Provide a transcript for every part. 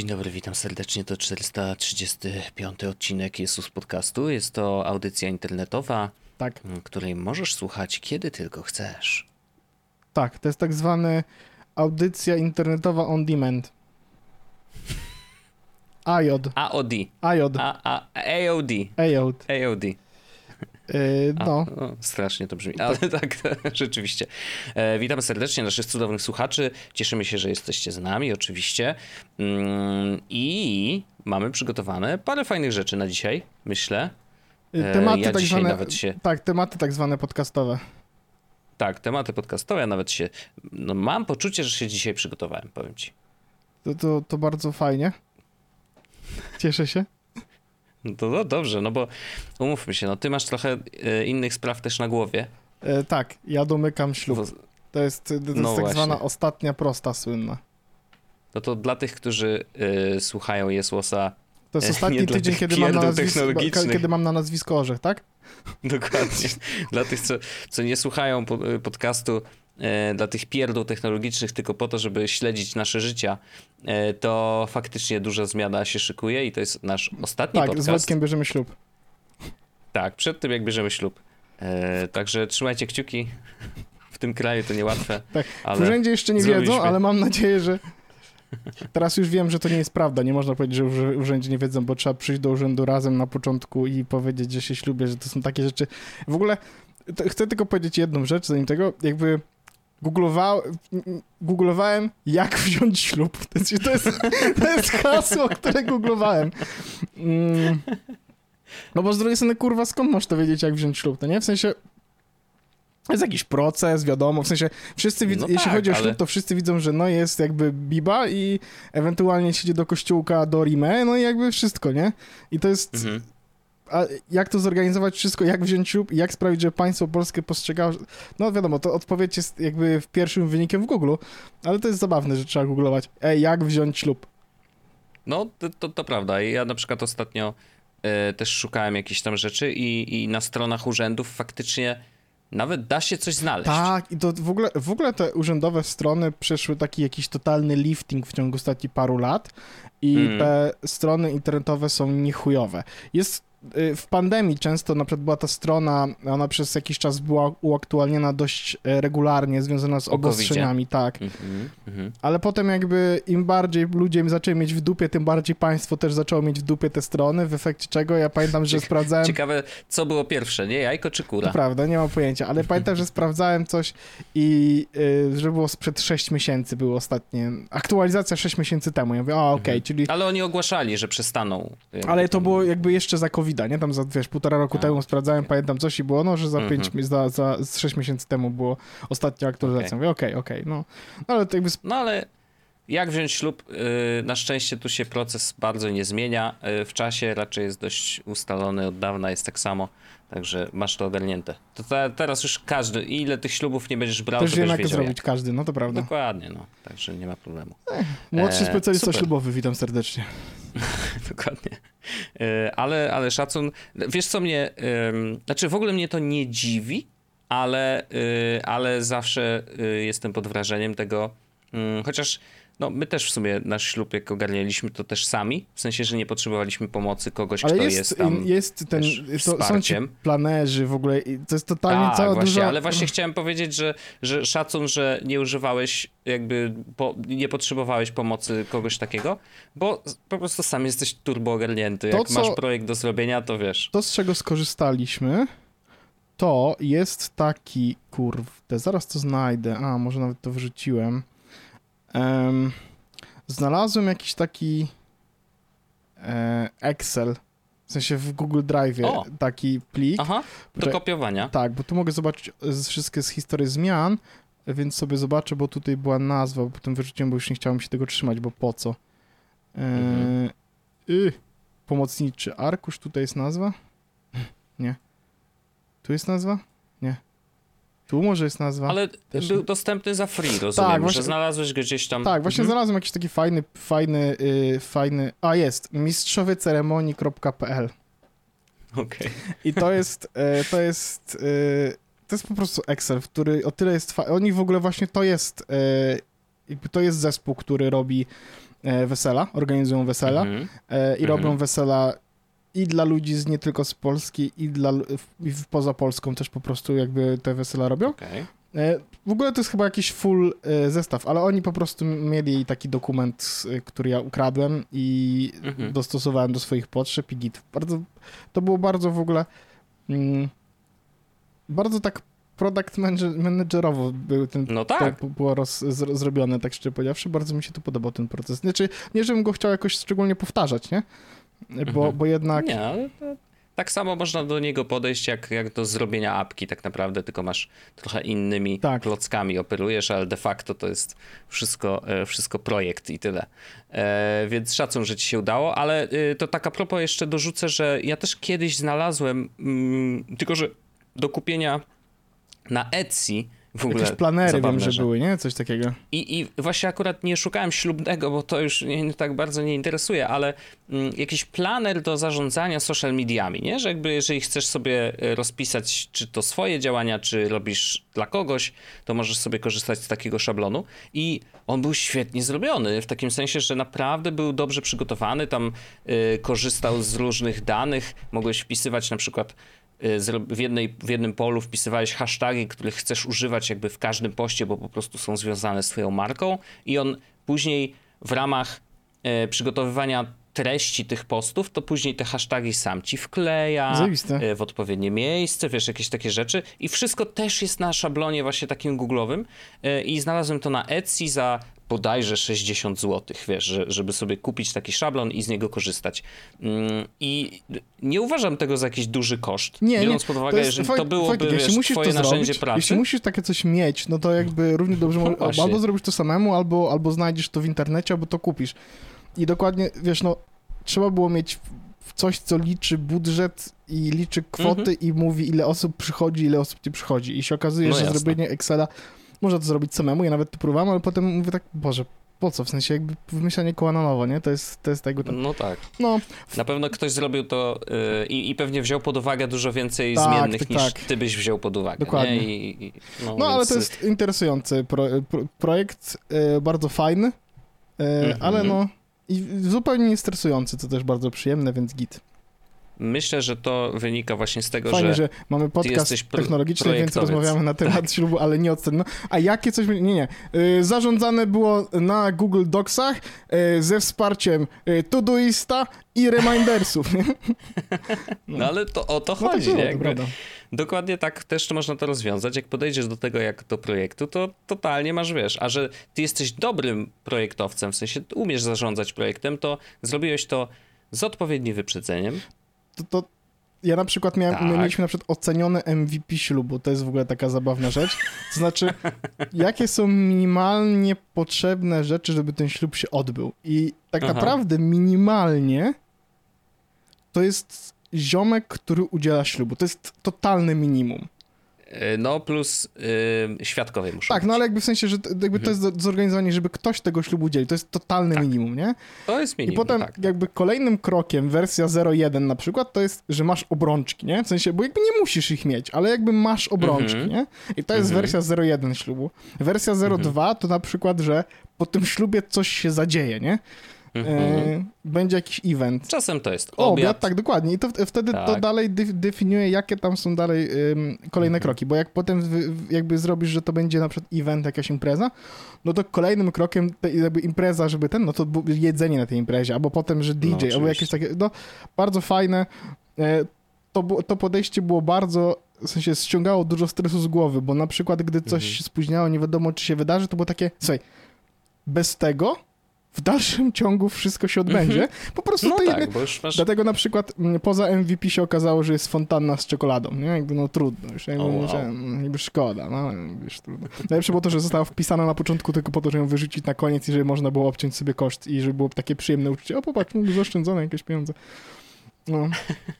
Dzień dobry, witam serdecznie. To 435 odcinek Jesus Podcastu. Jest to audycja internetowa, Tak, której możesz słuchać kiedy tylko chcesz. tak. To jest tak zwany audycja internetowa on demand. AJ. AOD. AJ. A, a, AOD. AJ. AOD. Yy, A, no, o, strasznie to brzmi, ale tak, rzeczywiście. E, witamy serdecznie naszych cudownych słuchaczy. Cieszymy się, że jesteście z nami, oczywiście. Mm, I mamy przygotowane parę fajnych rzeczy na dzisiaj, myślę. Yy, E, tematy ja tak dzisiaj zwane. nawet się- Tak, tematy tak zwane podcastowe. Tak, tematy podcastowe, ja nawet się. No, mam poczucie, że się dzisiaj przygotowałem, powiem ci. To, to, to bardzo fajnie. Cieszę się. No to no, dobrze, no bo umówmy się, no ty masz trochę e, innych spraw też na głowie. Yy, tak, ja domykam ślub. Bo, To jest, to jest No tak właśnie. zwana ostatnia prosta słynna. no to dla tych, którzy e, słuchają Jesłosa, To jest E, ostatni tydzień, kiedy mam, na nazwisko, kiedy mam na nazwisko Orzech, tak? dokładnie, dla tych, co, co nie słuchają po, e, podcastu, e, dla tych pierdół technologicznych tylko po to, żeby śledzić nasze życia, e, to faktycznie duża zmiana się szykuje i to jest nasz ostatni Tak, podcast. z Wojtkiem bierzemy ślub. Tak, przed tym jak bierzemy ślub. E, także trzymajcie kciuki. W tym kraju to niełatwe. Tak, W urzędzie jeszcze nie zrobiliśmy. wiedzą, ale mam nadzieję, że. Teraz już wiem, że to nie jest prawda. Nie można powiedzieć, że w urzędzie nie wiedzą, bo trzeba przyjść do urzędu razem na początku i powiedzieć, że się ślubię, że to są takie rzeczy. W ogóle chcę tylko powiedzieć jedną rzecz, zanim tego, jakby googlowałem, googlowałem jak wziąć ślub. To jest, to jest, to jest hasło, które googlowałem. Mm. No bo z drugiej strony, kurwa, skąd masz to wiedzieć, jak wziąć ślub, to nie? W sensie, jest jakiś proces, wiadomo, w sensie wszyscy widzą, No jeśli tak, chodzi o ale- ślub, to wszyscy widzą, że no jest jakby biba i ewentualnie siedzi do kościółka, do rimę, no i jakby wszystko, nie? I to jest, Mhm. A jak to zorganizować wszystko, jak wziąć ślub i jak sprawić, że państwo polskie postrzegało, no wiadomo, to odpowiedź jest jakby w pierwszym wynikiem w Google, ale to jest zabawne, że trzeba googlować, ej, jak wziąć ślub? No, to, to, to prawda. Ja na przykład ostatnio e, też szukałem jakichś tam rzeczy i, i na stronach urzędów faktycznie nawet da się coś znaleźć. Tak, i to w ogóle, w ogóle te urzędowe strony przeszły taki jakiś totalny lifting w ciągu ostatnich paru lat i Mm. te strony internetowe są niechujowe. Jest y, w pandemii często na przykład była ta strona, ona przez jakiś czas była uaktualniana dość e, regularnie, związana z obostrzeniami, tak. Mhm, mhm. Ale potem jakby im bardziej ludzie zaczęli mieć w dupie, tym bardziej państwo też zaczęło mieć w dupie te strony, w efekcie czego ja pamiętam, że Cieka- sprawdzałem... Ciekawe, co było pierwsze, nie? Jajko czy To kura? prawda, nie mam pojęcia, ale pamiętam, że sprawdzałem coś i y, że było sprzed 6 miesięcy było ostatnie, aktualizacja 6 miesięcy temu. Ja mówię, a okej, Mhm. czyli... Ale oni ogłaszali, że przestaną. jakby Ale to było jakby jeszcze za covid nie? Tam za, wiesz, półtora roku A, temu sprawdzałem, pamiętam coś i było, no, że za Mhm. 5, za, za z 6 miesięcy temu było ostatnia aktualizacja. Okej. Mówię, okej, okej, no. No ale to jakby... No ale jak wziąć ślub? Yy, Na szczęście tu się proces bardzo nie zmienia. Yy, W czasie raczej jest dość ustalony, od dawna jest tak samo. Także masz to ogarnięte. To te, teraz już każdy, ile tych ślubów nie będziesz brał, Też to wiem, jak wiedział zrobić każdy, no to prawda. Dokładnie, no. Także nie ma problemu. Młodszy E, specjalista super. ślubowy, witam serdecznie. Dokładnie. E, Ale, ale szacun. Wiesz co mnie. ym, Znaczy w ogóle mnie to nie dziwi, ale, y, ale zawsze y, jestem pod wrażeniem tego. ym, Chociaż no, my też w sumie nasz ślub, jak ogarnialiśmy, to też sami. W sensie, że nie potrzebowaliśmy pomocy kogoś, Ale kto jest, jest, tam. jest ten, też to, są ci planerzy w ogóle, to jest totalnie Tak, cała właśnie, duża... ale właśnie chciałem powiedzieć, że, że szacun, że nie używałeś, jakby po, nie potrzebowałeś pomocy kogoś takiego, bo po prostu sam jesteś turbo ogarnięty. To, Jak co- masz projekt do zrobienia, to wiesz. To, z czego skorzystaliśmy, to jest taki, kurde, zaraz to znajdę, a może nawet to wyrzuciłem. Em, znalazłem jakiś taki e, Excel, w sensie w Google Drive taki plik. Aha, do Że- kopiowania. Tak, bo tu mogę zobaczyć z, wszystkie z historii zmian, więc sobie zobaczę, bo tutaj była nazwa, bo potem wyrzuciłem, bo już nie chciałem się tego trzymać, bo po co. E, Mhm. y, pomocniczy arkusz, tutaj jest nazwa? Nie. Tu jest nazwa? Tu może jest nazwa? Ale Też był dostępny za free, rozumiem, właśnie- że znalazłeś go gdzieś tam. Tak, właśnie Mhm. znalazłem jakiś taki fajny, fajny, y, fajny, a jest, mistrzowieceremonii.pl Okej. I to jest, e, to jest, e, to jest po prostu Excel, w który o tyle jest, fa- oni w ogóle właśnie to jest, jakby to jest zespół, który robi e, wesela, organizują wesela Mhm. e, i Mhm. robią wesela i dla ludzi z nie tylko z Polski, i, dla, i w- poza Polską też po prostu jakby te wesela robią. Okej. E, W ogóle to jest chyba jakiś full e, zestaw, ale oni po prostu mieli taki dokument, e, który ja ukradłem i Mhm. dostosowałem do swoich potrzeb i git. Bardzo, to było bardzo w ogóle mm, bardzo tak product manager, managerowo był ten No to tak. b- było roz, zro, zrobione, tak szczerze powiedziawszy. Bardzo mi się to podobał ten proces. Znaczy, nie żebym go chciał jakoś szczególnie powtarzać, nie? Bo, Mhm. bo jednak... Nie, ale to, tak samo można do niego podejść jak, jak do zrobienia apki tak naprawdę, tylko masz trochę innymi Tak. klockami operujesz, ale de facto to jest wszystko, e, wszystko projekt i tyle. E, więc szacun, że ci się udało, ale y, to tak a propos jeszcze dorzucę, że ja też kiedyś znalazłem, mm, tylko że do kupienia na Etsy w ogóle Jakieś planery wiem, że były, nie? Coś takiego. I, I właśnie akurat nie szukałem ślubnego, bo to już mnie tak bardzo nie interesuje, ale mm, jakiś planer do zarządzania social mediami, nie? Że jakby jeżeli chcesz sobie e, rozpisać, czy to swoje działania, czy robisz dla kogoś, to możesz sobie korzystać z takiego szablonu. I on był świetnie zrobiony, w takim sensie, że naprawdę był dobrze przygotowany, tam y, korzystał z różnych danych, mogłeś wpisywać na przykład w, jednej, w jednym polu wpisywałeś hasztagi, których chcesz używać jakby w każdym poście, bo po prostu są związane z twoją marką i on później w ramach e, przygotowywania treści tych postów, to później te hasztagi sam ci wkleja Zajebiste. e, w odpowiednie miejsce, wiesz, jakieś takie rzeczy i wszystko też jest na szablonie właśnie takim googlowym i znalazłem to na Etsy za bodajże 60 zł, wiesz, że, żeby sobie kupić taki szablon i z niego korzystać. Mm, I nie uważam tego za jakiś duży koszt, Nie, biorąc nie. pod uwagę, jest- że Wojt- to byłoby, Wojtek, wiesz, jeśli musisz twoje to narzędzie zrobić, pracy. Jeśli musisz takie coś mieć, no to jakby równie dobrze No właśnie. albo zrobić to samemu, albo, albo znajdziesz to w internecie, albo to kupisz. I dokładnie, wiesz, no, trzeba było mieć coś, co liczy budżet i liczy kwoty Mhm. i mówi, ile osób przychodzi, ile osób nie przychodzi. I się okazuje, No że jasne. zrobienie Excela można to zrobić samemu, ja nawet to próbowałem, ale potem mówię tak, Boże, po co? W sensie jakby wymyślanie koła na nowo, nie? To jest, to jest jakby tam, No tak. no, Na pewno ktoś zrobił to yy, i, pewnie wziął pod uwagę dużo więcej Tak, zmiennych tak, niż tak. ty byś wziął pod uwagę. Dokładnie. Nie? I, i, no, No, ale więc- to jest interesujący pro, pro, projekt, e, bardzo fajny, e, Mhm. ale no i zupełnie nie stresujący, co też bardzo przyjemne, więc git. Myślę, że to wynika właśnie z tego, Fajnie, że że, mamy podcast technologiczny, więc rozmawiamy na temat ślubu, ale nie od no, A jakie coś... Nie, nie. E, zarządzane było na Google Docsach e, ze wsparciem e, Todoista i Remindersów. nie? No ale to o to No tak chodzi, nie? to Jakby prawda. dokładnie tak też można to rozwiązać. Jak podejdziesz do tego jak do projektu, to totalnie masz, wiesz, a że ty jesteś dobrym projektowcem, w sensie umiesz zarządzać projektem, to zrobiłeś to z odpowiednim wyprzedzeniem. To, to ja na przykład miałem, Tak. mieliśmy na przykład ocenione MVP ślubu, to jest w ogóle taka zabawna rzecz. To znaczy, jakie są minimalnie potrzebne rzeczy, żeby ten ślub się odbył. I tak Aha. naprawdę minimalnie to jest ziomek, który udziela ślubu. To jest totalne minimum. Yy, No plus yy, świadkowie muszą Tak, być. no ale jakby w sensie, że to, jakby to jest Mhm. zorganizowanie, żeby ktoś tego ślubu udzielił. To jest totalne minimum, nie? To jest minimum, I potem tak. jakby kolejnym krokiem, wersja 0.1 na przykład, to jest, że masz obrączki, nie? W sensie, bo jakby nie musisz ich mieć, ale jakby masz obrączki, Mhm. nie? I to jest Mhm. wersja 0.1 ślubu. Wersja 0.2 to na przykład, że po tym ślubie coś się zadzieje, nie? Mhm. E, będzie jakiś event. Czasem to jest obiad, obiad. tak, dokładnie. I to wtedy to Tak. dalej dyf- definiuje, jakie tam są dalej kolejne Mhm. kroki, bo jak potem w- jakby zrobisz, że to będzie na przykład event, jakaś impreza, no to kolejnym krokiem te, jakby impreza, żeby ten, no to jedzenie na tej imprezie, albo potem, że DJ, albo oczywiście. jakieś takie, no bardzo fajne. E, to, to podejście było bardzo, w sensie ściągało dużo stresu z głowy, bo na przykład, gdy coś Mhm. się spóźniało, nie wiadomo, czy się wydarzy, to było takie, słuchaj, bez tego w dalszym ciągu wszystko się odbędzie. Po prostu No to tak, jedne- masz... Dlatego na przykład mm, poza MVP się okazało, że jest fontanna z czekoladą, nie? Jakby no trudno, już jakby, O, wow. że, mm, jakby szkoda, no już trudno. Najlepsze było to, że została wpisana na początku tylko po to, żeby ją wyrzucić na koniec i żeby można było obciąć sobie koszt i żeby było takie przyjemne uczucie, o popatrz, zaoszczędzone jakieś pieniądze. No.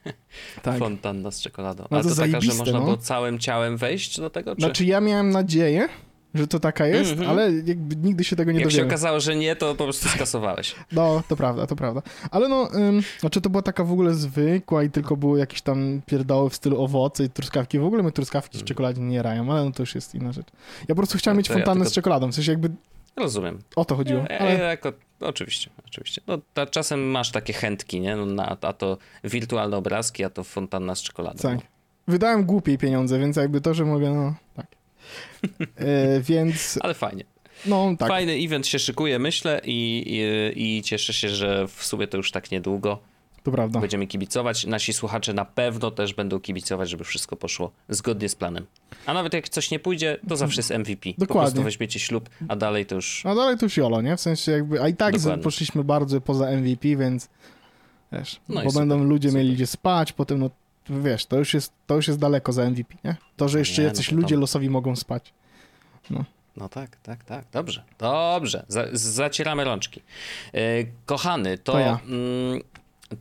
tak. Fontanna z czekoladą. No Ale to to taka, że można no. było całym ciałem wejść do tego? Czy... Znaczy ja miałem nadzieję, że to taka jest, Mhm. ale jakby nigdy się tego nie Jak się dowiemy. okazało, że nie, to po prostu skasowałeś. No, to prawda, to prawda. Ale no, ym, znaczy to była taka w ogóle zwykła i tylko były jakieś tam pierdoły w stylu owoce i truskawki. W ogóle my truskawki z Mm. czekoladzie nie jarają, ale no to już jest inna rzecz. Ja po prostu chciałem No mieć to ja fontannę tylko- z czekoladą, w sensie jakby Rozumiem. O to chodziło. E, Ale... jako, oczywiście, oczywiście. No, ta, czasem masz takie chętki, nie? No, na, a to wirtualne obrazki, a to fontanna z czekoladą. Tak. No. Wydałem głupiej pieniądze, więc jakby to, że mogę, no tak. E, więc, Ale fajnie. no tak. Fajny event się szykuje, myślę, i, i, i cieszę się, że w sumie to już tak niedługo To prawda. będziemy kibicować. Nasi słuchacze na pewno też będą kibicować, żeby wszystko poszło zgodnie z planem. A nawet jak coś nie pójdzie, to zawsze jest MVP. Po Dokładnie. prostu weźmiecie ślub, a dalej to już... A dalej to już jolo, nie? W sensie jakby, a i tak Dokładnie. poszliśmy bardzo poza MVP, więc wiesz, No bo super, będą ludzie super. mieli gdzie spać, potem no wiesz, to już jest, to już jest daleko za MVP, nie? To, że jeszcze Nie, no jacyś to ludzie tam- losowi mogą spać. No tak, tak, tak. Dobrze, dobrze. Za, zacieramy rączki. E, kochany, to, To ja. mm,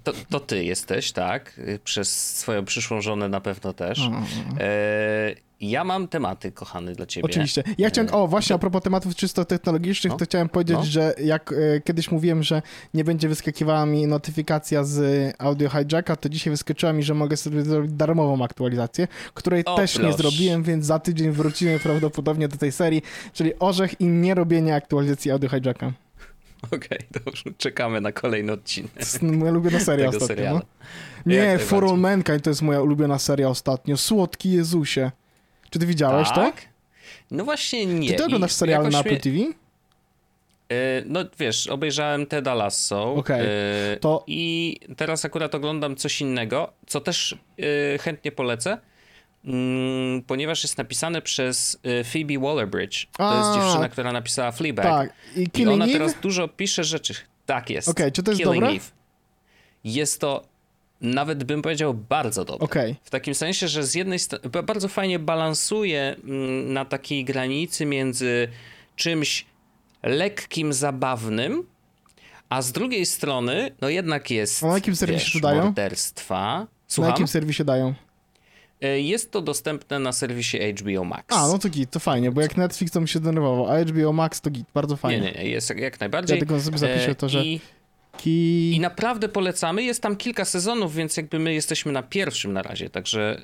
to, to ty jesteś, tak? Y, Przez swoją przyszłą żonę na pewno też. O, o, o. E, ja mam tematy, kochany, dla ciebie. Oczywiście. Ja chciałem, o właśnie a propos tematów czysto technologicznych, No. to chciałem powiedzieć, No. że jak e, kiedyś mówiłem, że nie będzie wyskakiwała mi notyfikacja z audio hijacka, to dzisiaj wyskoczyła mi, że mogę sobie zrobić darmową aktualizację, której O, też nie zrobiłem, więc za tydzień wrócimy prawdopodobnie do tej serii, czyli orzech i nie robienie aktualizacji audio hijacka. Okej, dobrze. Czekamy na kolejny odcinek To jest moja ulubiona seria ostatnio. No. Nie. For All Mankind to jest moja ulubiona seria ostatnio. Słodki Jezusie. Czy ty widziałeś to? tak? No właśnie nie. Czy ty oglądasz I jakoś na Apple TV? E, No wiesz, obejrzałem Teda Lasso Okej, e, to- i teraz akurat oglądam coś innego, co też e, chętnie polecę, mm, ponieważ jest napisane przez Phoebe Waller-Bridge. To jest A, dziewczyna, która napisała Fleabag. Tak. I I Killing ona Eve? teraz dużo pisze rzeczy. Tak jest. Okej, czy to jest Killing dobre? Eve. Jest to, nawet bym powiedział, bardzo dobre. Okej. W takim sensie, że z jednej strony ba- bardzo fajnie balansuje mm, na takiej granicy między czymś lekkim, zabawnym, a z drugiej strony, no jednak jest. A na jakim serwisie wiesz, to dają? Morderstwa. Na Słucham? jakim serwisie dają? E, Jest to dostępne na serwisie HBO Max. A, no to git, to fajnie, bo jak Netflix to mi się denerwował, a HBO Max to git, bardzo nie, fajnie. nie, nie, jest jak- jak najbardziej. Ja tylko sobie zapiszę E, to, że I, ki... I naprawdę polecamy. Jest tam kilka sezonów, więc jakby my jesteśmy na pierwszym na razie, także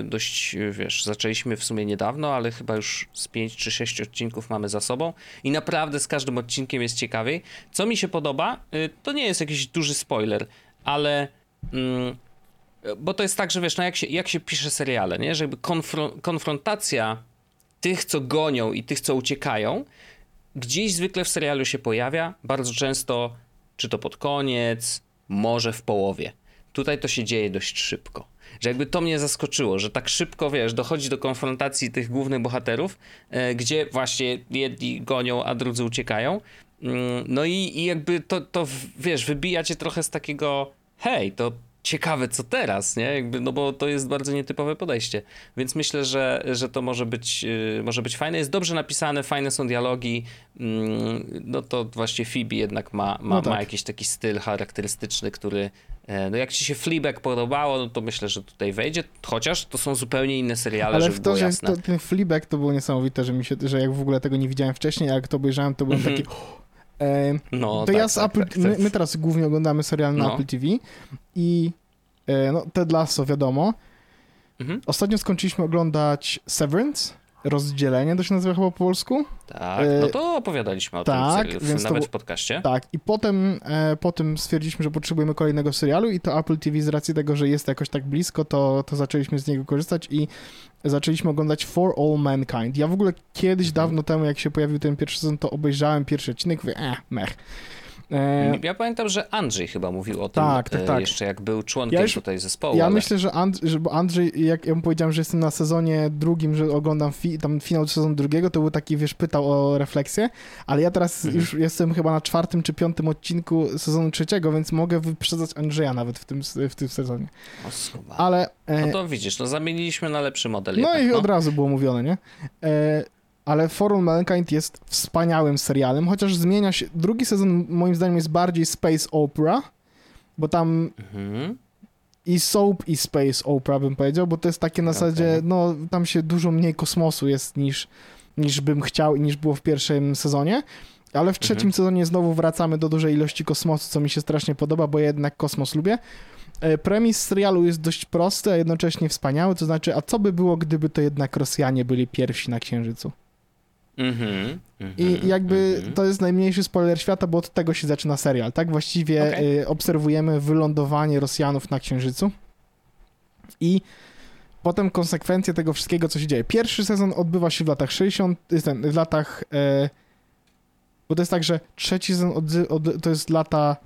y, dość, wiesz, zaczęliśmy w sumie niedawno, ale chyba już z pięć czy sześć odcinków mamy za sobą i naprawdę z każdym odcinkiem jest ciekawiej. Co mi się podoba, y, to nie jest jakiś duży spoiler, ale... Mm, bo to jest tak, że wiesz, no jak się, jak się pisze seriale, nie? Że jakby konfron- konfrontacja tych, co gonią i tych, co uciekają, gdzieś zwykle w serialu się pojawia, bardzo często, czy to pod koniec, może w połowie. Tutaj to się dzieje dość szybko. Że jakby to mnie zaskoczyło, że tak szybko, wiesz, dochodzi do konfrontacji tych głównych bohaterów, e, gdzie właśnie jedni gonią, a drudzy uciekają. Mm, No i, i jakby to, to, wiesz, wybija cię trochę z takiego, hej, to ciekawe co teraz, nie? Jakby, no bo to jest bardzo nietypowe podejście. Więc myślę, że, że to może być, yy, może być fajne. Jest dobrze napisane, fajne są dialogi. Mm, no to właśnie Phoebe jednak ma, ma, No tak. ma jakiś taki styl charakterystyczny, który e, no jak ci się Fleabag podobało, no to myślę, że tutaj wejdzie, chociaż to są zupełnie inne seriale, Ale w to, że to, ten Fleabag to było niesamowite, że mi się, że jak w ogóle tego nie widziałem wcześniej, jak to obejrzałem, to byłem Mhm. taki... E, No, to tak, ja z tak, Apple, tak, tak. My, my teraz głównie oglądamy serial na No. Apple TV i e, no, Ted Lasso wiadomo. Mhm. Ostatnio skończyliśmy oglądać Severance, rozdzielenie to się nazywa chyba po polsku. Tak, E, no to opowiadaliśmy o tak, tym, to nawet bu- w podcaście. Tak, i potem, e, potem stwierdziliśmy, że potrzebujemy kolejnego serialu i to Apple TV z racji tego, że jest jakoś tak blisko, to, to zaczęliśmy z niego korzystać i zaczęliśmy oglądać For All Mankind. Ja w ogóle kiedyś, Mhm. dawno temu, jak się pojawił ten pierwszy sezon, to obejrzałem pierwszy odcinek, mówię, eh, mech. E, Ja pamiętam, że Andrzej chyba mówił o tym Tak, tak, e, tak. jeszcze jak był członkiem Ja już- tutaj zespołu. ja ale... myślę, że, And, że Andrzej, jak ja mu powiedziałem, że jestem na sezonie drugim, że oglądam fi, tam finał sezonu drugiego, to był taki, wiesz, pytał o refleksję, ale ja teraz Mhm. już jestem chyba na czwartym czy piątym odcinku sezonu trzeciego, więc mogę wyprzedzać Andrzeja nawet w tym, w tym sezonie. O. Ale... E, No to widzisz, no zamieniliśmy na lepszy model. no jednak, i od razu było mówione, nie? E, ale For All Mankind jest wspaniałym serialem, chociaż zmienia się... Drugi sezon moim zdaniem jest bardziej space opera, bo tam Mhm. i soap i space opera bym powiedział, bo to jest takie na Okej. zasadzie, no tam się dużo mniej kosmosu jest niż, niż bym chciał i niż było w pierwszym sezonie. Ale w trzecim Mhm. sezonie znowu wracamy do dużej ilości kosmosu, co mi się strasznie podoba, bo ja jednak kosmos lubię. E, Premis serialu jest dość prosty, a jednocześnie wspaniały, to znaczy, a co by było, gdyby to jednak Rosjanie byli pierwsi na Księżycu? Mhm, I mhm, jakby mhm. to jest najmniejszy spoiler świata, bo od tego się zaczyna serial, tak? Właściwie Okej. y, obserwujemy wylądowanie Rosjanów na Księżycu i potem konsekwencje tego wszystkiego, co się dzieje. Pierwszy sezon odbywa się w latach 60, y, ten, w latach... E, bo to jest tak, że trzeci sezon od, od, to jest lata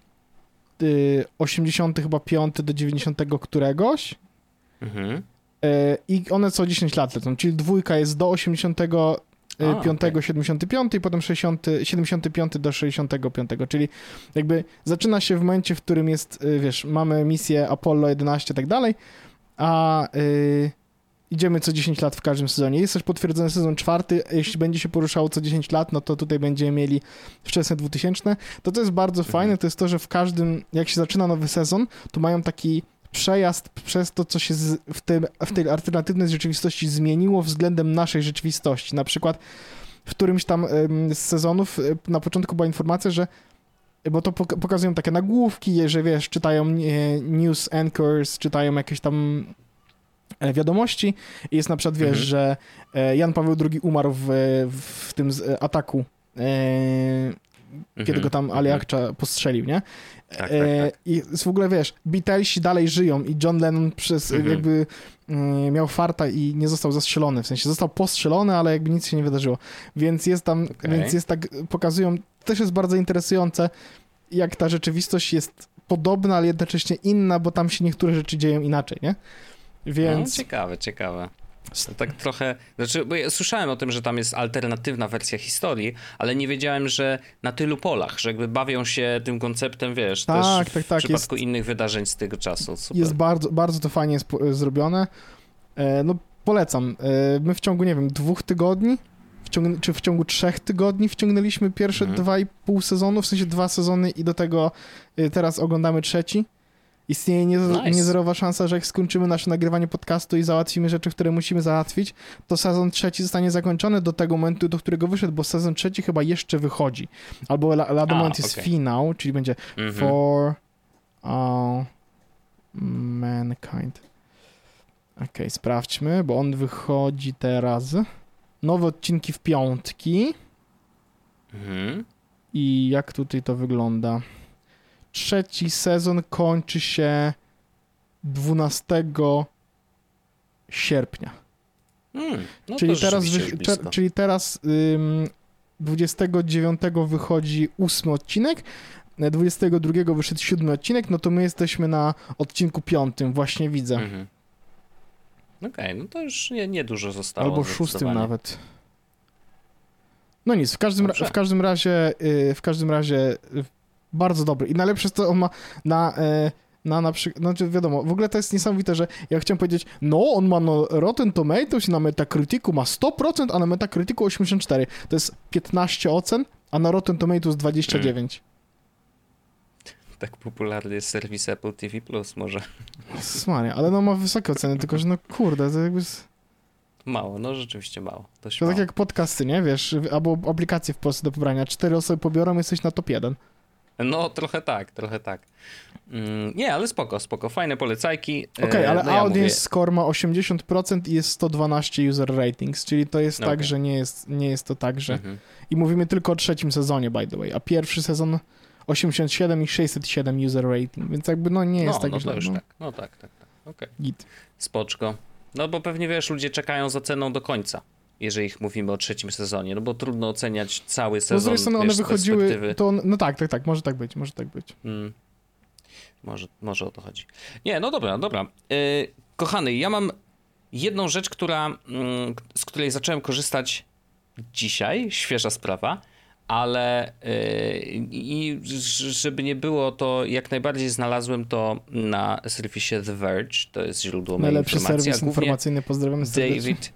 y, 80 chyba 5 do 90 któregoś Mhm. e, i one co 10 lat lecą, czyli dwójka jest do 85, A, okej. 75 i potem 60, 75 do 65, czyli jakby zaczyna się w momencie, w którym jest, y, wiesz, mamy misję Apollo 11 i tak dalej, a y, idziemy co 10 lat w każdym sezonie. Jest też potwierdzony sezon czwarty, jeśli będzie się poruszało co 10 lat, no to tutaj będziemy mieli wczesne 2000. To, co jest bardzo Mhm. fajne, to jest to, że w każdym, jak się zaczyna nowy sezon, to mają taki przejazd przez to, co się z, w, tym, w tej alternatywnej rzeczywistości zmieniło względem naszej rzeczywistości. Na przykład w którymś tam z sezonów e, na początku była informacja, że bo to pok- pokazują takie nagłówki, że wiesz, czytają e, news anchors, czytają jakieś tam e, wiadomości i jest na przykład, wiesz, Mhm. że Jan Paweł II umarł w, w tym ataku, kiedy Mhm, go tam Ali Akcza postrzelił, nie? Tak, tak, E, tak. I jest w ogóle, wiesz, Beatlesi dalej żyją i John Lennon przez Mhm. jakby mm, miał farta i nie został zastrzelony, w sensie został postrzelony, ale jakby nic się nie wydarzyło. Więc jest tam, Okej. więc jest tak, pokazują, też jest bardzo interesujące, jak ta rzeczywistość jest podobna, ale jednocześnie inna, bo tam się niektóre rzeczy dzieją inaczej, nie? No, Więc ciekawe, ciekawe. Tak trochę, znaczy, bo ja słyszałem o tym, że tam jest alternatywna wersja historii, ale nie wiedziałem, że na tylu polach, że jakby bawią się tym konceptem, wiesz, Tak, też tak, w tak, przypadku innych wydarzeń z tego czasu. Super. jest bardzo, bardzo to fajnie spo- zrobione. E, no polecam. E, my w ciągu, nie wiem, dwóch tygodni, wciągn- czy w ciągu trzech tygodni wciągnęliśmy pierwsze Mhm. dwa i pół sezonu, w sensie dwa sezony i do tego e, teraz oglądamy trzeci. Istnieje nie, Nice. niezerowa szansa, że jak skończymy nasze nagrywanie podcastu i załatwimy rzeczy, które musimy załatwić, to sezon trzeci zostanie zakończony do tego momentu, do którego wyszedł, bo sezon trzeci chyba jeszcze wychodzi. Albo la- lada A, moment jest okej. finał, czyli będzie Mhm. For all mankind. Okej, sprawdźmy, bo on wychodzi teraz. Nowe odcinki w piątki. Mhm. I jak tutaj to wygląda? Trzeci sezon kończy się 12 sierpnia. Mm, no czyli, teraz blisko. czyli teraz ym, 29 wychodzi ósmy odcinek, e, 22 wyszedł siódmy odcinek, no to my jesteśmy na odcinku piątym, właśnie widzę. Mhm. Okej, no to już nie, nie dużo zostało. Albo szóstym nawet. No nic, w każdym, ra- w każdym razie, y, w każdym razie y, bardzo dobry. I najlepsze jest to, on ma na, y, na, na przykład, znaczy wiadomo, w ogóle to jest niesamowite, że ja chciałem powiedzieć, no on ma no Rotten Tomatoes i na Metacriticu ma 100%, a na Metacriticu 84%. To jest 15 ocen, a na Rotten Tomatoes 29. Tak popularny jest serwis Apple TV Plus, może. Smaria, ale no ma wysokie oceny, tylko że no kurde, to jakby... Mało, no rzeczywiście mało. To tak mało. jak podcasty, nie? Wiesz, albo aplikacje w Polsce do pobrania. Cztery osoby pobiorą, jesteś na top 1. No, trochę tak, trochę tak. Mm, nie, ale spoko, spoko. Fajne polecajki. Okej, E, ale no ja audience mówię, score ma 80% i jest 112 user ratings, czyli to jest tak, Okej. że nie jest, nie jest to tak, że... Mhm. I mówimy tylko o trzecim sezonie, by the way, a pierwszy sezon 87 i 607 user rating, więc jakby no nie jest no, tak no źle. już no. tak. No tak, tak, tak. Okej. Git. Spoczko. No bo pewnie wiesz, ludzie czekają za ceną do końca, jeżeli ich mówimy o trzecim sezonie, no bo trudno oceniać cały No z sezon drugiej strony one wychodziły, to on, no tak, tak, tak, może tak być, może tak być. Mm. Może, może o to chodzi. Nie, no dobra, dobra. Yy, kochany, ja mam jedną rzecz, która, mm, z której zacząłem korzystać dzisiaj, świeża sprawa, ale yy, i żeby nie było, to jak najbardziej znalazłem to na serwisie The Verge, to jest źródło mojej Najlepszy informacji, serwis informacyjny, pozdrawiamy serdecznie. David,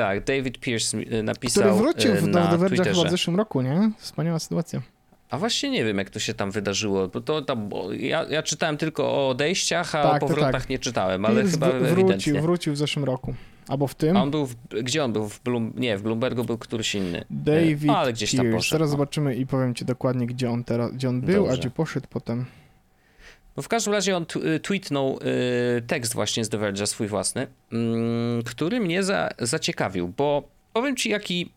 tak, David Pierce mi- napisał Który wrócił e, w, na The Verge'a chyba w zeszłym roku, nie? Wspaniała sytuacja. A właśnie nie wiem, jak to się tam wydarzyło, bo to tam, bo ja, ja czytałem tylko o odejściach, a Tak, o powrotach tak. nie czytałem, ale Pierce chyba wr- wrócił, ewidentnie. wrócił w zeszłym roku. Albo w tym. A on był, w, gdzie on był? W Bloom, nie, w Bloombergu był któryś inny. David E, ale gdzieś tam Pierce. poszedł, Zaraz no. zobaczymy i powiem ci dokładnie, gdzie on teraz, gdzie on był, a Dobrze. gdzie poszedł potem. W każdym razie on t- tweetnął y, tekst właśnie z The swój własny, mm, który mnie za, zaciekawił, bo powiem ci, jaki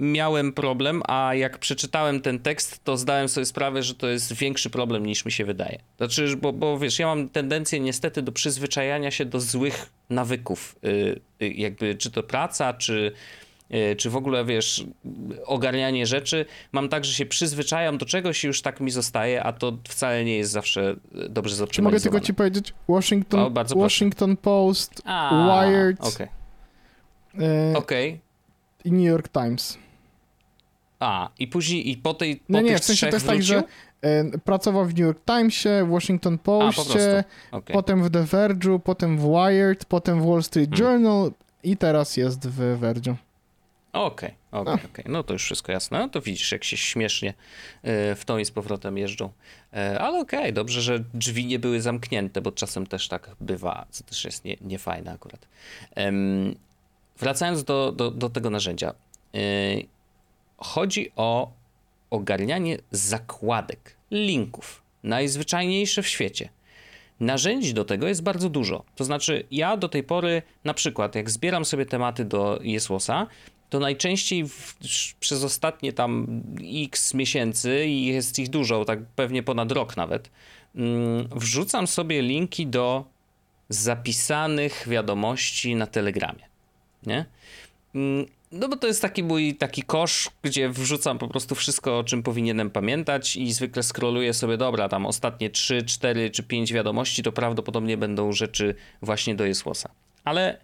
miałem problem, a jak przeczytałem ten tekst, to zdałem sobie sprawę, że to jest większy problem niż mi się wydaje. Znaczy, bo, bo wiesz, ja mam tendencję niestety do przyzwyczajania się do złych nawyków. Y, y, jakby, czy to praca, czy, y, czy w ogóle, wiesz, ogarnianie rzeczy. Mam tak, że się przyzwyczajam do czegoś i już tak mi zostaje, a to wcale nie jest zawsze dobrze zoptymalizowane. Czy mogę tylko ci powiedzieć? Washington, O, Washington Post, A, Wired Okej, e, okej. i New York Times. A, i później, i po tej po No nie, w sensie to jest tak, wrócił? że e, pracował w New York Timesie, Washington A, po. Postie, Okej. potem w The Verge'u, potem w Wired, potem w Wall Street Hmm. Journal i teraz jest w Verge'u. Okej, okej, okej. No to już wszystko jasne. No to widzisz, jak się śmiesznie e, w tą i z powrotem jeżdżą. E, Ale okej, dobrze, że drzwi nie były zamknięte, bo czasem też tak bywa, co też jest nie, niefajne akurat. Wracając do, do, do tego narzędzia. E, Chodzi o ogarnianie zakładek, linków. Najzwyczajniejsze w świecie. Narzędzi do tego jest bardzo dużo. To znaczy, ja do tej pory, na przykład, jak zbieram sobie tematy do Jesłosa, to najczęściej w, przez ostatnie tam x miesięcy, i jest ich dużo, tak pewnie ponad rok nawet, mm, wrzucam sobie linki do zapisanych wiadomości na Telegramie. Nie? Mm, No bo to jest taki mój taki kosz, gdzie wrzucam po prostu wszystko, o czym powinienem pamiętać i zwykle scrolluję sobie, dobra, tam ostatnie 3, 4 czy 5 wiadomości to prawdopodobnie będą rzeczy właśnie do Jesłosa. Ale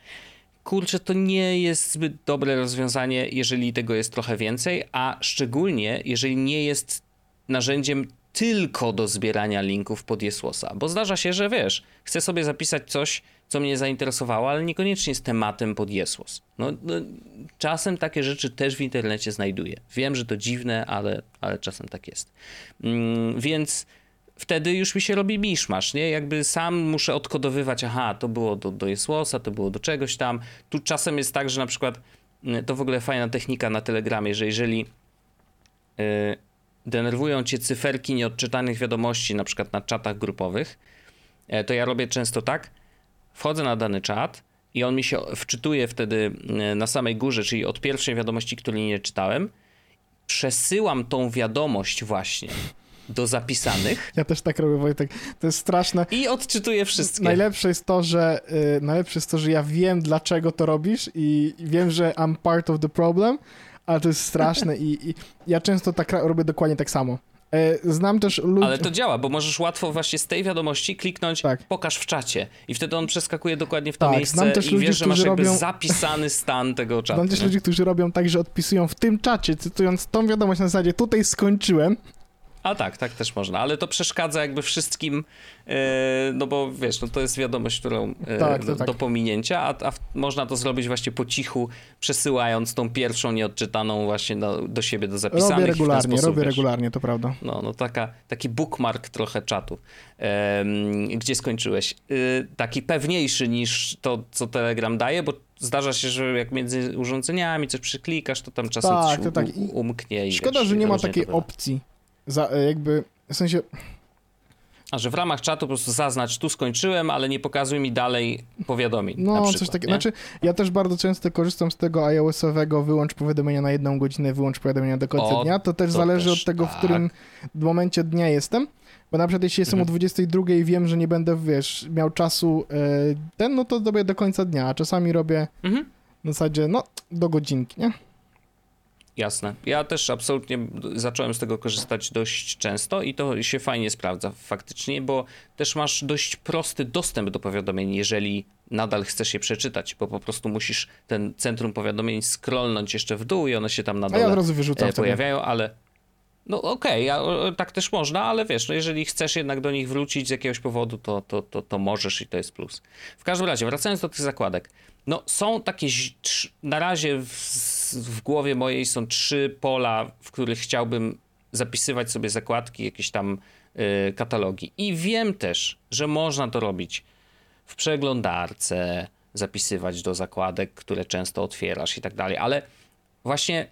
kurczę, to nie jest zbyt dobre rozwiązanie, jeżeli tego jest trochę więcej, a szczególnie jeżeli nie jest narzędziem tylko do zbierania linków pod Jesłosa. Bo zdarza się, że wiesz, chcę sobie zapisać coś, co mnie zainteresowało, ale niekoniecznie z tematem pod Jesłos. No, no, czasem takie rzeczy też w internecie znajduję. Wiem, że to dziwne, ale, ale czasem tak jest. Mm, więc wtedy już mi się robi miszmasz, nie? Jakby sam muszę odkodowywać, aha, to było do, do Jesłosa, to było do czegoś tam. Tu czasem jest tak, że na przykład mm, to w ogóle fajna technika na Telegramie, że jeżeli yy, denerwują cię cyferki nieodczytanych wiadomości, na przykład na czatach grupowych, e, to ja robię często tak, wchodzę na dany czat i on mi się wczytuje wtedy e, na samej górze, czyli od pierwszej wiadomości, której nie czytałem, przesyłam tą wiadomość właśnie do zapisanych Ja też tak robię, Wojtek. To jest straszne. i odczytuję wszystkie. Najlepsze jest to, że y, najlepsze jest to, że ja wiem, dlaczego to robisz i wiem, że I'm part of the problem, ale to jest straszne i, i ja często tak robię dokładnie tak samo. E, Znam też ludzi... Ale to działa, bo możesz łatwo właśnie z tej wiadomości kliknąć Tak. pokaż w czacie i wtedy on przeskakuje dokładnie w to Tak, miejsce znam też i ludzi, wiesz, że masz którzy jakby robią- zapisany stan tego czatu. Znam też nie? ludzi, którzy robią tak, że odpisują w tym czacie, cytując tą wiadomość na zasadzie tutaj skończyłem, A tak, tak też można, ale to przeszkadza jakby wszystkim, e, no bo wiesz, no to jest wiadomość, którą e, Tak, do, tak. do pominięcia, a, a w, można to zrobić właśnie po cichu, przesyłając tą pierwszą nieodczytaną właśnie do, do siebie, do zapisanych. robię regularnie, sposób, robię wiesz, regularnie, to prawda. No, no taka, taki bookmark trochę czatu. Gdzie skończyłeś? Y, taki pewniejszy niż to, co Telegram daje, bo zdarza się, że jak między urządzeniami coś przyklikasz, to tam czasem Tak, coś tak. umknie. I Szkoda, wiesz, że nie ma takiej opcji. Za, e, jakby, w sensie, A że w ramach czatu po prostu zaznacz, tu skończyłem, ale nie pokazuj mi dalej powiadomień. na no przykład, coś takiego. Znaczy, ja też bardzo często korzystam z tego iOS-owego wyłącz powiadomienia na jedną godzinę, wyłącz powiadomienia do końca O, dnia. To też to zależy też, od tego, w tak. którym momencie dnia jestem. Bo na przykład jeśli jestem Mhm. o 22 i wiem, że nie będę, wiesz, miał czasu e, ten, no to robię do końca dnia, a czasami robię Mhm. w zasadzie, no, do godzinki, nie? Jasne. Ja też absolutnie zacząłem z tego korzystać dość często i to się fajnie sprawdza faktycznie, bo też masz dość prosty dostęp do powiadomień, jeżeli nadal chcesz je przeczytać, bo po prostu musisz ten centrum powiadomień scrollnąć jeszcze w dół i one się tam na A dole ja od razu wyrzucam e, wtedy. pojawiają, ale no okej, ja- o, tak też można, ale wiesz, no jeżeli chcesz jednak do nich wrócić z jakiegoś powodu, to, to, to, to możesz i to jest plus. W każdym razie, wracając do tych zakładek, no są takie, na razie w, w głowie mojej są trzy pola, w których chciałbym zapisywać sobie zakładki, jakieś tam y, katalogi. I wiem też, że można to robić w przeglądarce, zapisywać do zakładek, które często otwierasz i tak dalej, ale właśnie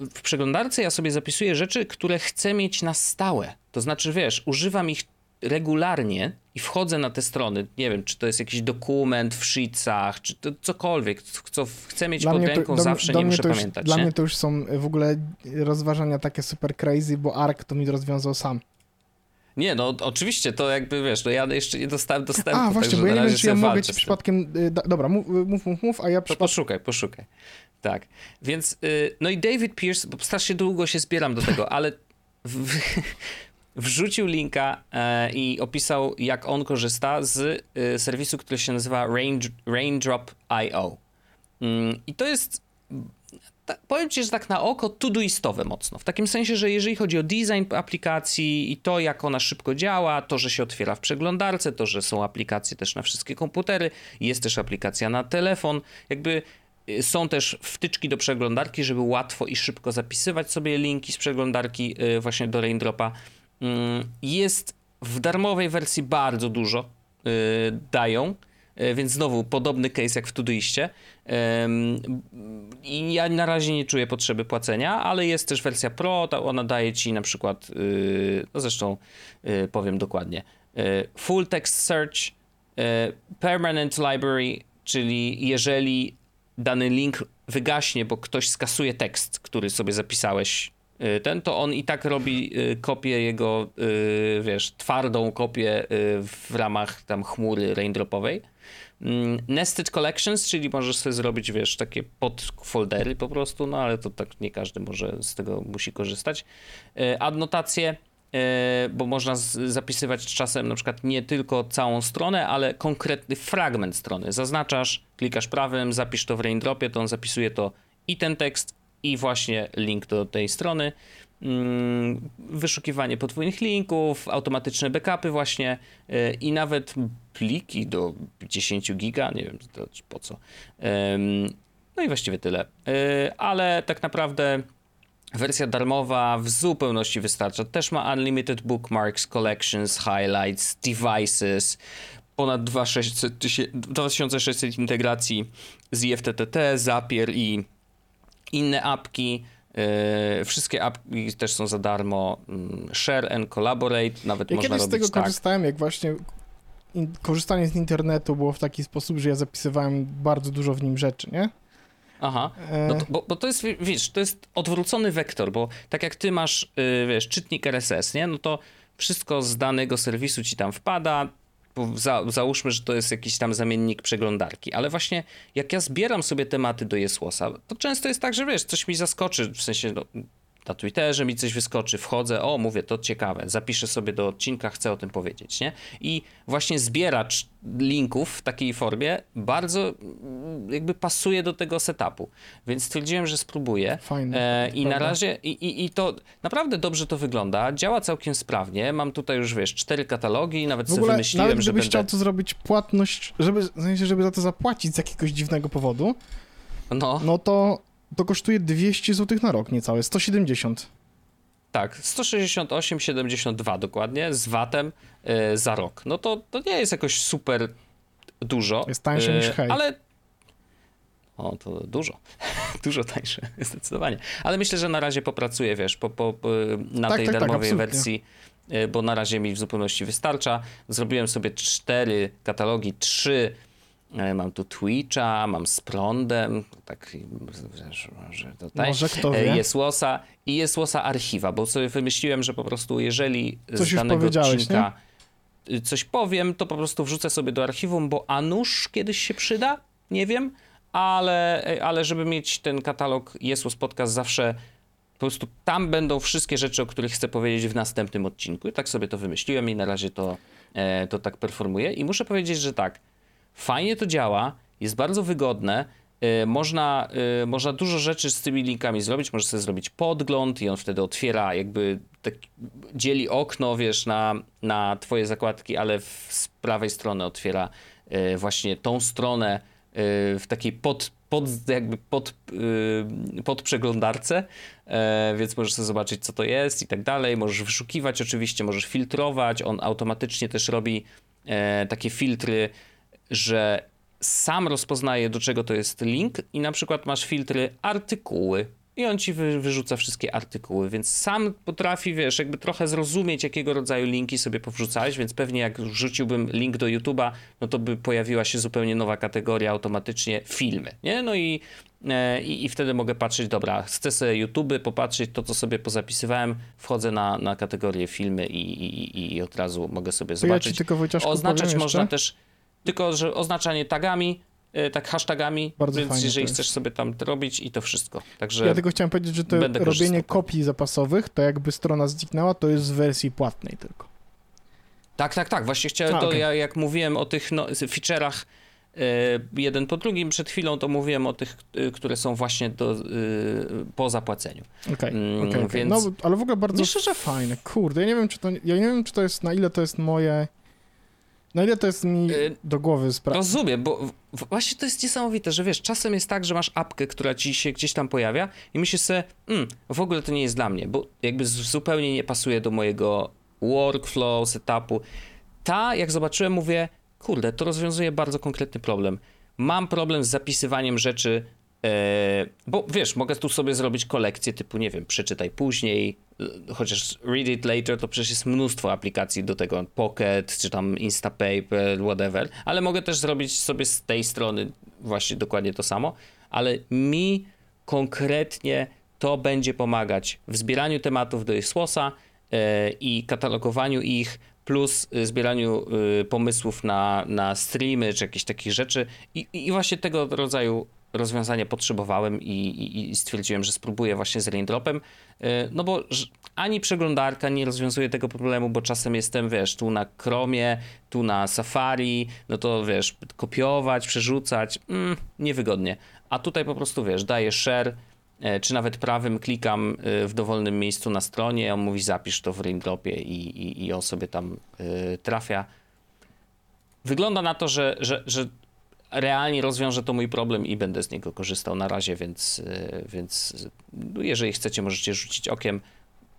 w przeglądarce ja sobie zapisuję rzeczy, które chcę mieć na stałe. To znaczy, wiesz, używam ich regularnie i wchodzę na te strony, nie wiem, czy to jest jakiś dokument w Sheetsach, czy to cokolwiek, co chcę mieć Dla pod mnie to- ręką, do- zawsze do nie muszę już, pamiętać. Dla nie? mnie to już są w ogóle rozważania takie super crazy, bo ARK to mi rozwiązał sam. Nie, no oczywiście, to jakby wiesz, no ja jeszcze nie dostałem dostępu, A, właśnie, bo ja nie wiem, czy ja mogę ci przypadkiem... y, dobra, mów, mów, mów, mów, a ja To przypadkiem... poszukaj, poszukaj. Tak. Więc, y, no i David Pierce, bo strasznie długo się zbieram do tego, ale w, wrzucił linka e, i opisał, jak on korzysta z y, serwisu, który się nazywa Rain, Raindrop.io. Mm, I to jest, ta, powiem ci, że tak na oko todoistowe mocno. W takim sensie, że jeżeli chodzi o design aplikacji i to, jak ona szybko działa, to, że się otwiera w przeglądarce, to, że są aplikacje też na wszystkie komputery, jest też aplikacja na telefon, jakby y, są też wtyczki do przeglądarki, żeby łatwo i szybko zapisywać sobie linki z przeglądarki y, właśnie do Raindropa. Mm, Jest w darmowej wersji bardzo dużo y, dają, y, więc znowu podobny case jak w Todoiście. Ym, I ja na razie nie czuję potrzeby płacenia, ale jest też wersja Pro, ta ona daje ci na przykład, y, no zresztą powiem dokładnie, Full Text Search, Permanent Library, czyli jeżeli dany link wygaśnie, bo ktoś skasuje tekst, który sobie zapisałeś, ten, to on i tak robi y, kopię jego, y, wiesz, twardą kopię y, w ramach tam chmury raindropowej. Mm, Nested Collections, czyli możesz sobie zrobić, wiesz, takie podfoldery po prostu, no ale to tak nie każdy może z tego musi korzystać. Y, Adnotacje, y, bo można zapisywać czasem na przykład nie tylko całą stronę, ale konkretny fragment strony. Zaznaczasz, klikasz prawym, zapisz to w raindropie, to on zapisuje to i ten tekst, i właśnie link do tej strony. Mm, Wyszukiwanie podwójnych linków, automatyczne backupy właśnie y, i nawet pliki do 10 giga, nie wiem po co. No i właściwie tyle. Y, Ale tak naprawdę wersja darmowa w zupełności wystarcza. Też ma unlimited bookmarks, collections, highlights, devices, ponad 2600 tysię- 2600 integracji z IFTTT, Zapier i inne apki. Yy, wszystkie apki też są za darmo. Mm, Share and collaborate, nawet Ja można kiedyś z robić tego tak. korzystałem, jak właśnie in, korzystanie z internetu było w taki sposób, że ja zapisywałem bardzo dużo w nim rzeczy, nie? Aha. E, No to, bo, bo to jest, wiesz, to jest odwrócony wektor, bo tak jak ty masz, yy, wiesz, czytnik RSS, nie? No to wszystko z danego serwisu ci tam wpada, za, załóżmy, że to jest jakiś tam zamiennik przeglądarki, ale właśnie jak ja zbieram sobie tematy do Jesłosa, to często jest tak, że wiesz, coś mi zaskoczy, w sensie no, na Twitterze mi coś wyskoczy, wchodzę, o mówię, to ciekawe, zapiszę sobie do odcinka, chcę o tym powiedzieć, nie? I właśnie zbieracz linków w takiej formie bardzo mm, jakby pasuje do tego setupu, więc stwierdziłem, że spróbuję. Fajne, E, I na razie, i, i, i to naprawdę dobrze to wygląda, działa całkiem sprawnie, mam tutaj już, wiesz, cztery katalogi, nawet w sobie ogóle, wymyśliłem, nawet że będę... chciał to zrobić płatność, żeby, w sensie, żeby za to zapłacić z jakiegoś dziwnego powodu, No, no to to kosztuje 200 zł na rok niecałe, 170. tak, 168,72 dokładnie, z VAT-em e, za rok. No to, to nie jest jakoś super dużo. Jest tańsze niż e, hej. Ale... O, to dużo. dużo tańsze, zdecydowanie. Ale myślę, że na razie popracuję, wiesz, po, po, po, na Tak, tej tak, tak, darmowej absolutnie. wersji, e, bo na razie mi w zupełności wystarcza. Zrobiłem sobie cztery katalogi, trzy e, Mam tu Twitcha, mam z prądem, tak, że tutaj. Może kto E, wie. Jest łosa i jest łosa archiwa, bo sobie wymyśliłem, że po prostu jeżeli Coś z danego odcinka y, coś powiem, to po prostu wrzucę sobie do archiwum, bo a nuż kiedyś się przyda, nie wiem, ale, e, ale żeby mieć ten katalog Jesłos Podcast zawsze po prostu tam będą wszystkie rzeczy, o których chcę powiedzieć w następnym odcinku. I tak sobie to wymyśliłem i na razie to, e, to tak performuję. I muszę powiedzieć, że tak, fajnie to działa, jest bardzo wygodne. e, Można, e, można dużo rzeczy z tymi linkami zrobić. Możesz sobie zrobić podgląd i on wtedy otwiera, jakby tak dzieli okno, wiesz, na, na twoje zakładki, ale w, z prawej strony otwiera e, właśnie tą stronę w takiej pod, pod jakby pod, y, pod przeglądarce, więc możesz sobie zobaczyć, co to jest i tak dalej. Możesz wyszukiwać oczywiście, możesz filtrować. On automatycznie też robi takie filtry, że sam rozpoznaje, do czego to jest link i na przykład masz filtry artykuły. i on ci wy, wyrzuca wszystkie artykuły, więc sam potrafi, wiesz, jakby trochę zrozumieć, jakiego rodzaju linki sobie powrzucałeś, więc pewnie jak wrzuciłbym link do YouTube'a, no to by pojawiła się zupełnie nowa kategoria automatycznie filmy, nie? No i, e, i, i wtedy mogę patrzeć, dobra, chcę sobie YouTube popatrzeć, to co sobie pozapisywałem, wchodzę na, na kategorię filmy i, i, i od razu mogę sobie To ja zobaczyć. tylko Wojciaszku Oznaczać można jeszcze. też, tylko że oznaczanie tagami, e, tak hashtagami, Bardzo więc jeżeli chcesz sobie tam robić i to wszystko. Także Ja tylko chciałem powiedzieć, że to robienie kopii zapasowych, to jakby strona zniknęła, to jest w wersji płatnej tylko. tak, tak, tak, właśnie chciałem, A, to okej. ja jak mówiłem o tych no, feature'ach e, jeden po drugim przed chwilą, to mówiłem o tych, e, które są właśnie do, po zapłaceniu. Okej, Mm, okej, okej. więc- No, ale w ogóle bardzo Myślę, że- fajne. Kurde, ja nie wiem, czy to, ja nie wiem, czy to jest, na ile to jest moje, na ile to jest mi Y, do głowy sprawia. Rozumiem, bo właśnie to jest niesamowite, że wiesz, czasem jest tak, że masz apkę, która ci się gdzieś tam pojawia i myślisz sobie, mm, w ogóle to nie jest dla mnie, bo jakby zupełnie nie pasuje do mojego workflow, setupu. Ta, jak zobaczyłem, mówię, kurde, to rozwiązuje bardzo konkretny problem. Mam problem z zapisywaniem rzeczy, bo wiesz, mogę tu sobie zrobić kolekcję typu, nie wiem, przeczytaj później, e, chociaż read it later to przecież jest mnóstwo aplikacji do tego, Pocket, czy tam Instapaper, whatever, ale mogę też zrobić sobie z tej strony właśnie dokładnie to samo, ale mi konkretnie to będzie pomagać w zbieraniu tematów do Isłosa e, i katalogowaniu ich, plus zbieraniu pomysłów na, na streamy czy jakieś takich rzeczy. I, I właśnie tego rodzaju rozwiązania potrzebowałem i, i, i stwierdziłem, że spróbuję właśnie z raindropem. Y, No bo ani przeglądarka nie rozwiązuje tego problemu, bo czasem jestem, wiesz, tu na Chromie, tu na Safari, no to wiesz, kopiować, przerzucać, mm, niewygodnie. A tutaj po prostu, wiesz, daję share, e, czy nawet prawym klikam e, w dowolnym miejscu na stronie, on mówi zapisz to w raindropie i, i, i on sobie tam e, trafia. Wygląda na to, że, że, że realnie rozwiąże to mój problem i będę z niego korzystał na razie, więc, e, więc no, jeżeli chcecie, możecie rzucić okiem.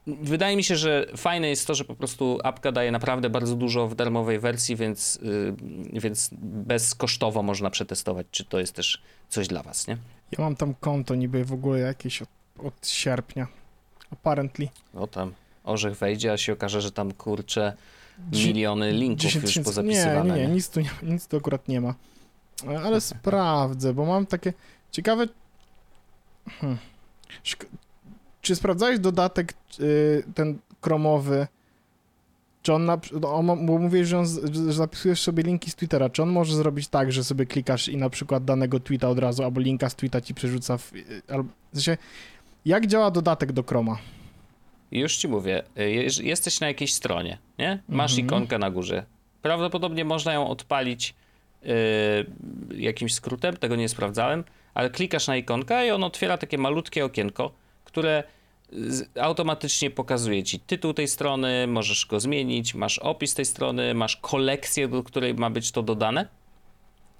Wydaje mi się, że fajne jest to, że po prostu apka daje naprawdę bardzo dużo w darmowej wersji, więc, y, więc bezkosztowo można przetestować, czy to jest też coś dla was, nie? Ja mam tam konto niby w ogóle jakieś od, od sierpnia. Apparently. No tam orzech wejdzie, a się okaże, że tam kurczę miliony linków 10 już pozapisywane. Nie, nie, nie, nie? nic tu, nie, nic tu akurat nie ma. Ale sprawdzę, bo mam takie ciekawe... Hmm. Czy sprawdzałeś dodatek y, ten kromowy? Czy on, na, no, on bo mówisz, że, on że zapisujesz sobie linki z Twittera. Czy on może zrobić tak, że sobie klikasz i na przykład danego tweeta od razu, albo linka z tweeta ci przerzuca w... y, Albo, w sensie, jak działa dodatek do Chroma? Już ci mówię, y, jesteś na jakiejś stronie, nie? Masz Mhm. ikonkę na górze. Prawdopodobnie można ją odpalić jakimś skrótem, tego nie sprawdzałem, ale klikasz na ikonkę i on otwiera takie malutkie okienko, które automatycznie pokazuje ci tytuł tej strony, możesz go zmienić, masz opis tej strony, masz kolekcję, do której ma być to dodane.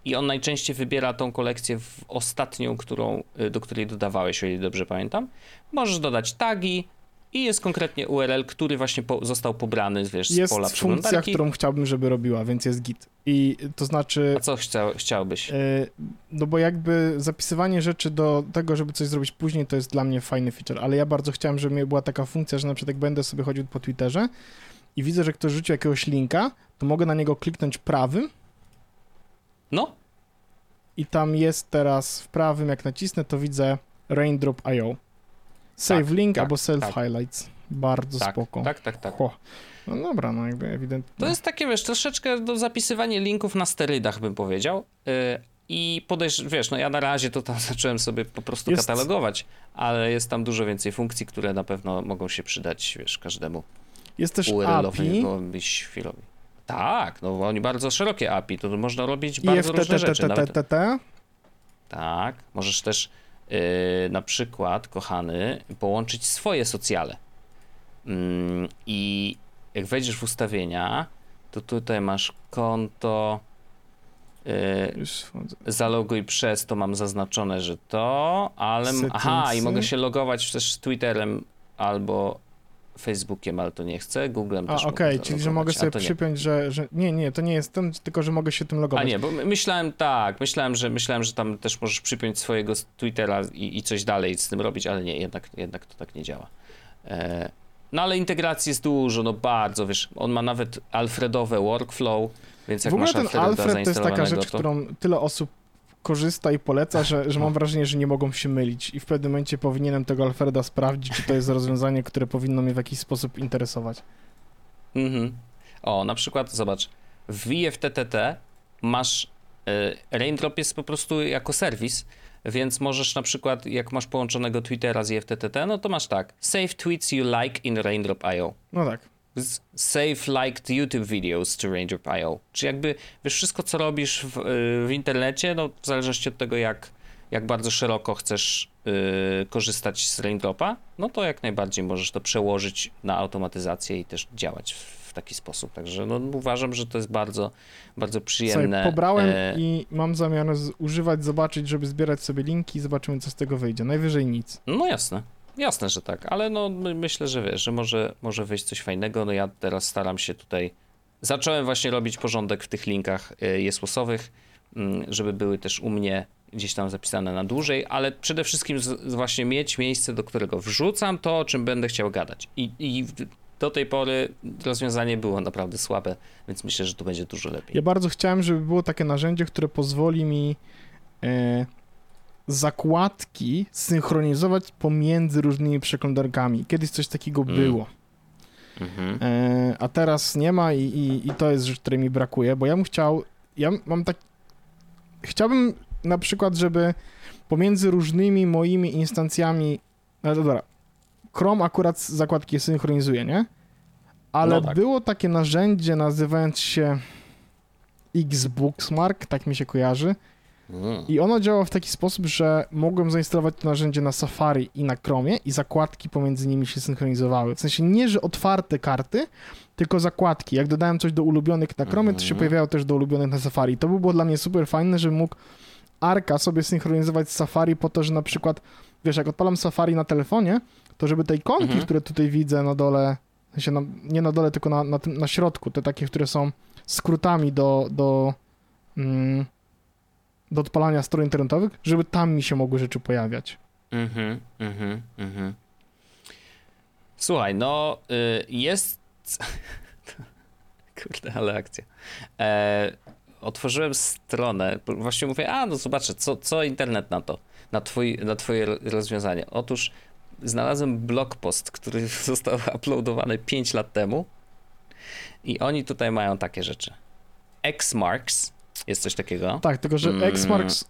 I on najczęściej wybiera tą kolekcję w ostatnią, którą, y, do której dodawałeś, o ile dobrze pamiętam. Możesz dodać tagi i jest konkretnie URL, który właśnie po, został pobrany wiesz, z Jest pola funkcja, przeglądarki. którą chciałbym, żeby robiła, więc jest git. I to znaczy... A co chciał, chciałbyś? E, No bo jakby zapisywanie rzeczy do tego, żeby coś zrobić później, to jest dla mnie fajny feature, ale ja bardzo chciałem, żeby była taka funkcja, że na przykład jak będę sobie chodził po Twitterze i widzę, że ktoś rzucił jakiegoś linka, to mogę na niego kliknąć prawym No, i tam jest teraz w prawym, jak nacisnę, to widzę raindrop.io. Save Tak, link tak, albo self highlights. Bardzo tak, spoko. tak, tak, tak. Ho. No dobra, no jakby ewidentnie. To jest takie, wiesz, troszeczkę do zapisywania linków na sterydach, bym powiedział. Yy, I podejrz, wiesz, no ja na razie to tam zacząłem sobie po prostu Jest- katalogować, ale jest tam dużo więcej funkcji, które na pewno mogą się przydać, wiesz, każdemu Jest też API URL-owi chwilowi. Tak, no oni bardzo szerokie API, to można robić bardzo różne rzeczy. Nawet, tak, możesz też na przykład, kochany, połączyć swoje socjale. Mm, I jak wejdziesz w ustawienia, to tutaj masz konto. Yy, wchodzę. zaloguj przez, to mam zaznaczone, że to, ale. Aha, i mogę się logować też z Twitterem albo Facebookiem, ale to nie chcę, Googlem A, też okej, mogę czyli że mogę sobie przypiąć, że, że... Nie, nie, to nie jest ten, tylko że mogę się tym logować. A nie, bo my- myślałem tak, myślałem, że myślałem, że tam też możesz przypiąć swojego Twittera i, i coś dalej z tym robić, ale nie, jednak, jednak to tak nie działa. E, no ale integracji jest dużo, no bardzo, wiesz, on ma nawet Alfredowe workflow, więc jak w ogóle masz ten Alfreda Alfred to jest taka rzecz, to... którą tyle osób korzysta i poleca, że, że mam wrażenie, że nie mogą się mylić i w pewnym momencie powinienem tego Alfreda sprawdzić, czy to jest rozwiązanie, które powinno mnie w jakiś sposób interesować. Mhm. O, na przykład, zobacz, w IFTTT masz, y, Raindrop jest po prostu jako serwis, więc możesz na przykład, jak masz połączonego Twittera z IFTTT, no to masz tak, save tweets you like in Raindrop.io. No tak. Save liked YouTube videos to Raindrop.io. Czy jakby, wiesz, wszystko co robisz w, y, w internecie, no w zależności od tego jak, jak bardzo szeroko chcesz y, korzystać z Raindropa, no to jak najbardziej możesz to przełożyć na automatyzację i też działać w, w taki sposób. Także no, uważam, że to jest bardzo, bardzo przyjemne. Słuchaj, pobrałem e, i mam zamiar używać, zobaczyć, żeby zbierać sobie linki i zobaczymy, co z tego wyjdzie. Najwyżej nic. No jasne. Jasne, że tak, ale no my, myślę, że wiesz, że może, może wyjść coś fajnego. No ja teraz staram się tutaj. Zacząłem właśnie robić porządek w tych linkach y, jesłosowych, mm, żeby były też u mnie gdzieś tam zapisane na dłużej, ale przede wszystkim z, właśnie mieć miejsce, do którego wrzucam to, o czym będę chciał gadać. I, I do tej pory rozwiązanie było naprawdę słabe, więc myślę, że tu będzie dużo lepiej. Ja bardzo chciałem, żeby było takie narzędzie, które pozwoli mi e, zakładki synchronizować pomiędzy różnymi przeglądarkami. Kiedyś coś takiego Mm. było. Mhm. E, a teraz nie ma i, i, i to jest rzecz, której mi brakuje, bo ja bym chciał, ja mam tak, chciałbym na przykład, żeby pomiędzy różnymi moimi instancjami, no dobra, Chrome akurat zakładki synchronizuje, nie? Ale No tak. było takie narzędzie nazywając się Xbookmark, tak mi się kojarzy, Mm. I ono działa w taki sposób, że mogłem zainstalować to narzędzie na Safari i na Chromie i zakładki pomiędzy nimi się synchronizowały. W sensie nie, że otwarte karty, tylko zakładki. Jak dodałem coś do ulubionych na Chromie, to się Mhm. pojawiało też do ulubionych na Safari. To by było dla mnie super fajne, żebym mógł Arka sobie synchronizować z Safari po to, że na przykład, wiesz, jak odpalam Safari na telefonie, to żeby te ikonki, Mhm. które tutaj widzę na dole, w sensie na, nie na dole, tylko na, na, tym, na środku, te takie, które są skrótami do, do, mm, do odpalania stron internetowych, żeby tam mi się mogły rzeczy pojawiać. Mhm, mhm, mhm. Słuchaj, no y, jest. Kurde, ale akcja. E, otworzyłem stronę. Właśnie mówię, a no zobaczę, co, co internet na to, na, twój, na twoje ro- rozwiązanie. Otóż znalazłem blog post, który został uploadowany 5 lat temu. I oni tutaj mają takie rzeczy. Xmarks, jest coś takiego. Tak, tylko że Mm. Xmarks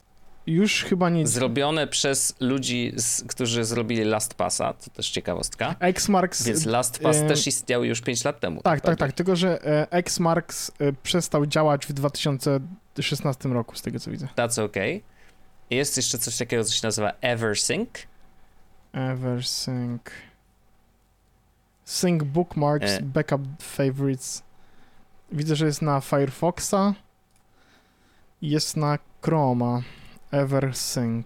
już chyba nie... Zrobione przez ludzi, z, którzy zrobili LastPassa, to też ciekawostka. Xmarks... Więc LastPass e, też istniał już 5 lat temu. Tak, tak, prawda? tak, tylko że e, Xmarks e, przestał działać w 2016 roku, z tego co widzę. That's okay. Jest jeszcze coś takiego, co się nazywa EverSync. Eversync. Sync bookmarks, E. backup favorites. Widzę, że jest na Firefoxa. Jest na Chroma. Eversync.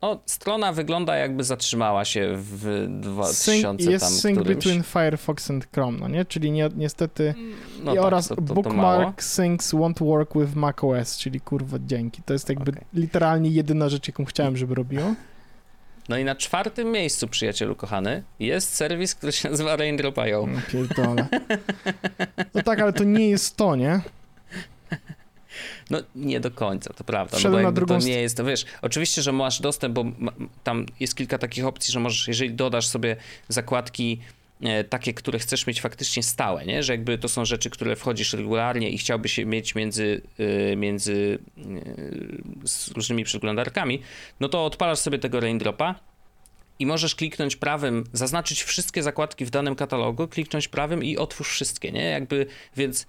O, strona wygląda jakby zatrzymała się w 2000 Sync, jest tam sync którymś. between Firefox and Chrome, no nie? Czyli nie, niestety... No I tak, oraz to, to, to bookmark mało. syncs won't work with macOS, czyli kurwa dzięki. To jest jakby Okej. literalnie jedyna rzecz, jaką chciałem, żeby robiło. No i na czwartym miejscu, przyjacielu kochany, jest serwis, który się nazywa Raindrop.io. No pierdolę. No tak, ale to nie jest to, nie? No nie do końca, to prawda. No bo na drugą to nie jest, wiesz, oczywiście, że masz dostęp, bo ma, tam jest kilka takich opcji, że możesz, jeżeli dodasz sobie zakładki e, takie, które chcesz mieć faktycznie stałe, nie? że jakby to są rzeczy, które wchodzisz regularnie i chciałbyś je mieć między, e, między z różnymi przeglądarkami, no to odpalasz sobie tego Raindropa i możesz kliknąć prawym, zaznaczyć wszystkie zakładki w danym katalogu, kliknąć prawym i otwórz wszystkie, nie? Jakby, więc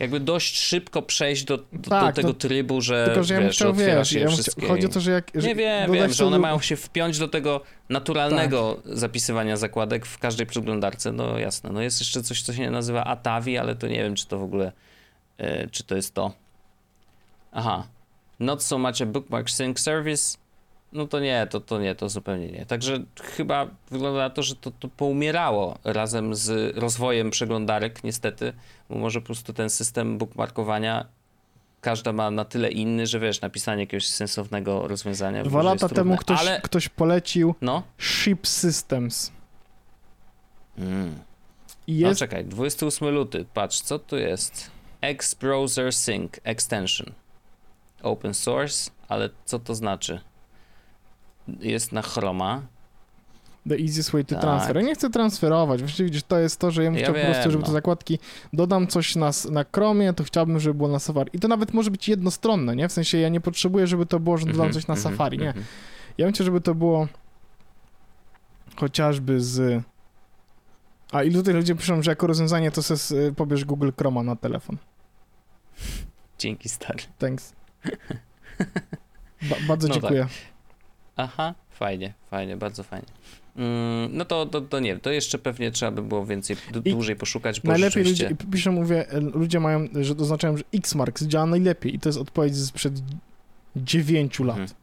jakby dość szybko przejść do, do, Tak, do tego no, trybu, że Tylko, że ja wiesz, otwierasz wiesz, ja wszystkie. chodzi o to, że jak... że Nie wiem, wiem, że one mają się wpiąć do tego naturalnego Tak. zapisywania zakładek w każdej przeglądarce, no jasne. No jest jeszcze coś, co się nazywa Atavi, ale to nie wiem, czy to w ogóle, e, czy to jest to. Aha. Not so much a bookmark sync service, no to nie, to, to nie, to zupełnie nie. Także chyba wygląda na to, że to, to poumierało razem z rozwojem przeglądarek, niestety, bo może po prostu ten system bookmarkowania każda ma na tyle inny, że wiesz, napisanie jakiegoś sensownego rozwiązania. Dwa lata temu ktoś, Ale... ktoś polecił no? Ship Systems. Mm. I No jest, czekaj, 28 luty, patrz, co tu jest? X-Browser Sync Extension. Open source, ale co to znaczy? Jest na Chroma. The easiest way to Tak. transfer. Ja nie chcę transferować. Właściwie widzisz, to jest to, że ja bym Ja chciał po prostu, wiem, żeby no. te zakładki dodam coś na, na Chromie, to chciałbym, żeby było na Safari. I to nawet może być jednostronne, nie? W sensie ja nie potrzebuję, żeby to było, że dodam Mhm, coś na mhm, Safari. Nie. mhm. Ja bym chciał, żeby to było chociażby z. A i tutaj ludzie piszą, że jako rozwiązanie to se pobierz Google Chroma na telefon. Dzięki stary. Thanks. Ba bardzo No tak. Aha, fajnie, fajnie, bardzo fajnie. Mm, no to, to, to nie wiem, to jeszcze pewnie trzeba by było więcej, I dłużej poszukać, bo Najlepiej rzeczywiście... ludzie, piszą, mówię, e, ludzie mają, że oznaczają, że Xmarks działa najlepiej i to jest odpowiedź sprzed 9 lat. Mhm.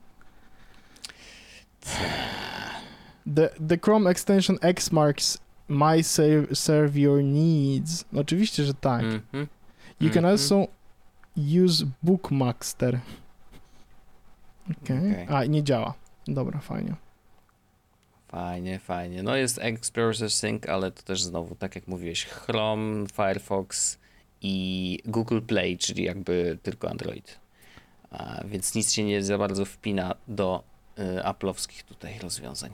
The, the Chrome extension Xmarks might serve, serve your needs. No oczywiście, że tak. Mhm. You can Mhm. also use Bookmaster. Okej. Okej. A, nie działa. Dobra, fajnie. Fajnie, fajnie. No jest Explorer Sync, ale to też znowu, tak jak mówiłeś, Chrome, Firefox i Google Play, czyli jakby tylko Android. A, więc nic się nie za bardzo wpina do y, Apple'owskich tutaj rozwiązań.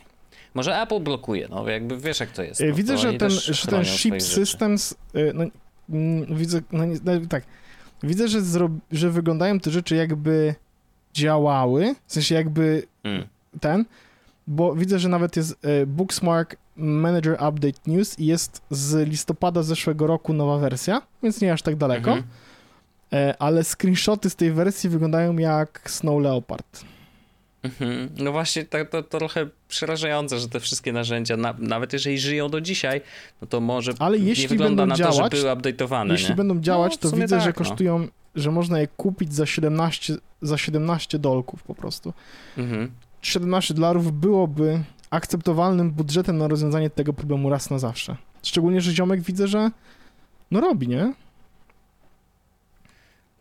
Może Apple blokuje, no jakby wiesz jak to jest. E, No, widzę, to że ten, że ten Ship. Systems, e, no, mm, widzę, no, nie, no, tak, widzę, że, zro, że wyglądają te rzeczy jakby działały, w sensie jakby Mm. Ten, bo widzę, że nawet jest e, Booksmark Manager Update News i jest z listopada zeszłego roku nowa wersja, więc nie aż tak daleko, Mhm. e, ale screenshoty z tej wersji wyglądają jak Snow Leopard. Mhm. No właśnie, tak, to, to trochę przerażające, że te wszystkie narzędzia, na, nawet jeżeli żyją do dzisiaj, no to może Ale nie jeśli wygląda będą na to, działać, że były update'owane, Jeśli nie? będą działać, No, to widzę, że tak, no. kosztują, że można je kupić za 17, za 17 dolków po prostu. Mhm. 17 dolarów byłoby akceptowalnym budżetem na rozwiązanie tego problemu raz na zawsze. Szczególnie, że ziomek widzę, że no robi, nie?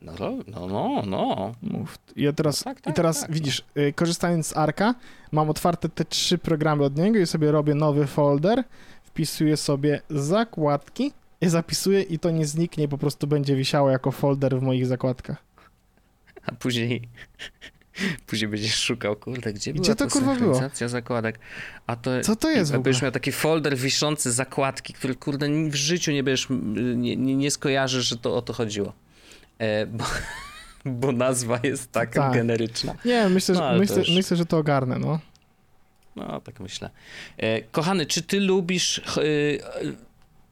No, no, no, no. Mów. I Ja teraz, Tak, I tak, teraz tak, widzisz, y, korzystając z Arka, mam otwarte te trzy programy od niego i sobie robię nowy folder, wpisuję sobie zakładki i zapisuję i to nie zniknie, po prostu będzie wisiało jako folder w moich zakładkach. A później, później będziesz szukał, kurde, gdzie była Gdzie to, ta kurwa, było? zakładek? A to Co to jest w ogóle? Będziesz miał taki folder wiszący zakładki, który kurde w życiu nie będziesz, nie, nie, nie skojarzysz, że to o to chodziło. E, bo, bo nazwa jest tak, Tak. generyczna. Nie, myślę, No, że, to myślę, już- myślę, że to ogarnę, no. No, tak myślę. E, kochany, czy ty lubisz, e, e,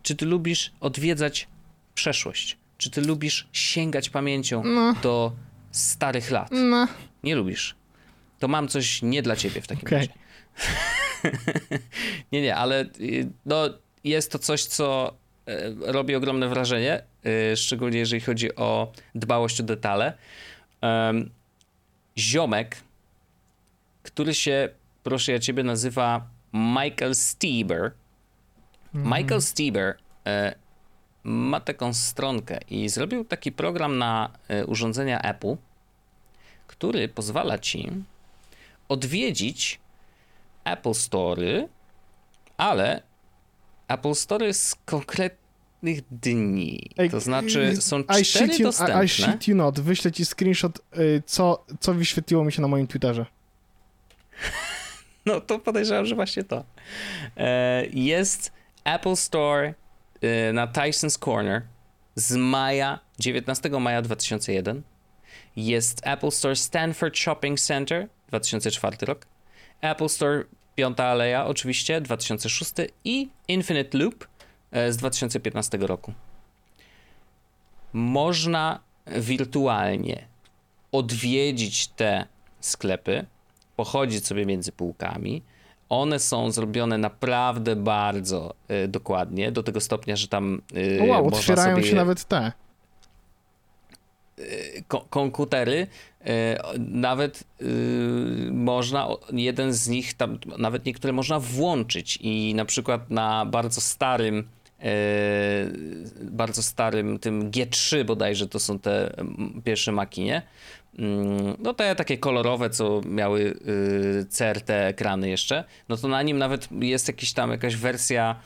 czy ty lubisz odwiedzać przeszłość? Czy ty lubisz sięgać pamięcią No, do starych lat? no. Nie lubisz. To mam coś nie dla ciebie w takim Okej. razie. nie, nie, ale y, no, jest to coś, co e, robi ogromne wrażenie, e, szczególnie jeżeli chodzi o dbałość o detale. Ziomek, który się, proszę ja ciebie, nazywa Michael Stieber. Mhm. Michael Stieber e, ma taką stronkę i zrobił taki program na e, urządzenia Apple, który pozwala ci odwiedzić Apple Story, ale Apple Story z konkretnych dni. To znaczy y, są cztery you, dostępne. I, I shit you not. Wyślę ci screenshot, y, co, co wyświetliło mi się na moim Twitterze. No to podejrzewam, że właśnie to. E, Jest Apple Store e, na Tyson's Corner z maja, 19 maja 2001. Jest Apple Store Stanford Shopping Center, 2004 rok. Apple Store Piąta Aleja, oczywiście, 2006 i Infinite Loop e, z 2015 roku. Można wirtualnie odwiedzić te sklepy, pochodzić sobie między półkami. One są zrobione naprawdę bardzo y, dokładnie, do tego stopnia, że tam y, wow, można otwierają sobie się nawet te. Komputery, nawet można, jeden z nich, tam nawet niektóre można włączyć i na przykład na bardzo starym bardzo starym tym G3 bodajże to są te pierwsze makinie, Mm, no te takie kolorowe, co miały y, CRT ekrany jeszcze, no to na nim nawet jest jakiś tam jakaś wersja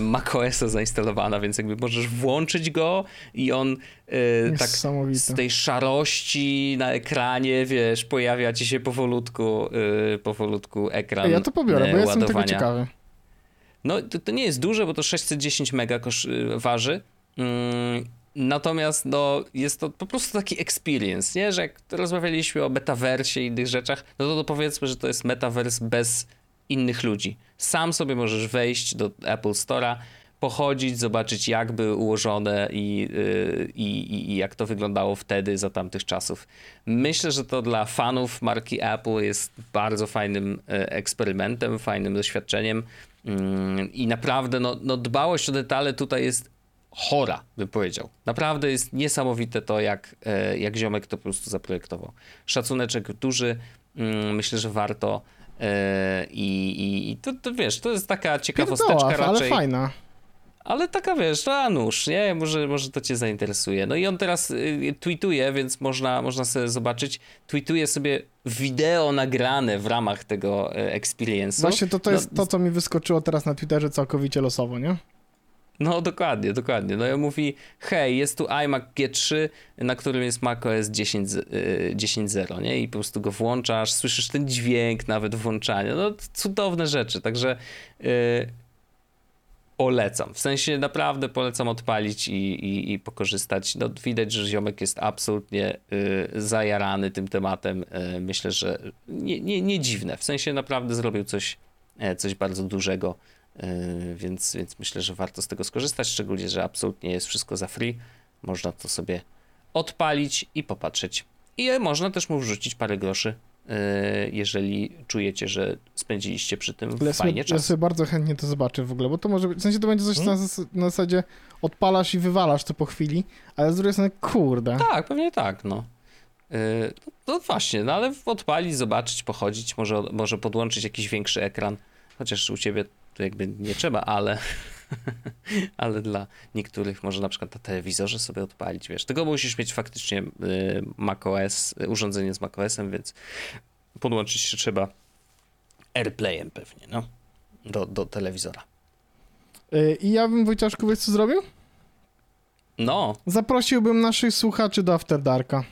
macOSa zainstalowana, więc jakby możesz włączyć go i on e, tak z tej szarości na ekranie, wiesz, pojawia ci się powolutku, e, powolutku ekran Ja to pobiorę, bo jestem tego ciekawy. No to, to, nie jest duże, bo to 610 mega kosz, waży. Mm, Natomiast no, jest to po prostu taki experience, nie? że jak rozmawialiśmy o metaversie i innych rzeczach, no to, to powiedzmy, że to jest metavers bez innych ludzi. Sam sobie możesz wejść do Apple Store'a, pochodzić, zobaczyć jak były ułożone i, yy, i, i, jak to wyglądało wtedy za tamtych czasów. Myślę, że to dla fanów marki Apple jest bardzo fajnym yy, eksperymentem, fajnym doświadczeniem yy, i naprawdę no, no, dbałość o detale tutaj jest chora, bym powiedział. Naprawdę jest niesamowite to, jak, e, jak ziomek to po prostu zaprojektował. Szacuneczek duży, mm, myślę, że warto e, i, i to, to wiesz, to jest taka ciekawosteczka raczej. ale fajna. Ale taka wiesz, to a nóż, nie? Może, może to cię zainteresuje. No i on teraz y, tweetuje, więc można, można sobie zobaczyć. Tweetuje sobie wideo nagrane w ramach tego e, experience'u. Właśnie to, to jest no, to, co mi wyskoczyło teraz na Twitterze całkowicie losowo, nie? No dokładnie, dokładnie. No i mówi, hej, jest tu iMac G3, na którym jest macOS 10.0, nie? I po prostu go włączasz, słyszysz ten dźwięk nawet włączania. No cudowne rzeczy, także yy, polecam. W sensie naprawdę polecam odpalić i, i, i pokorzystać. No widać, że ziomek jest absolutnie yy, zajarany tym tematem. Yy, myślę, że nie, nie, nie dziwne. W sensie naprawdę zrobił coś, e, coś bardzo dużego więc, więc myślę, że warto z tego skorzystać, szczególnie, że absolutnie jest wszystko za free. Można to sobie odpalić i popatrzeć. I można też mu wrzucić parę groszy, yy, jeżeli czujecie, że spędziliście przy tym Ale fajnie ja czas. Ja sobie bardzo chętnie to zobaczę w ogóle, bo to może być, w sensie to będzie coś hmm? na, na zasadzie odpalasz i wywalasz to po chwili, ale z drugiej strony, kurde. Tak, pewnie tak, no. Yy, no właśnie, no ale odpalić, zobaczyć, pochodzić, może, może podłączyć jakiś większy ekran, chociaż u ciebie to jakby nie trzeba, ale, ale dla niektórych może na przykład na telewizorze sobie odpalić, wiesz. Tego musisz mieć faktycznie y, macOS, urządzenie z macOSem, więc podłączyć się trzeba AirPlayem pewnie, no, do, do telewizora. Y, I ja bym, Wojciaszku, wiesz co zrobił? No. Zaprosiłbym naszych słuchaczy do After Darka.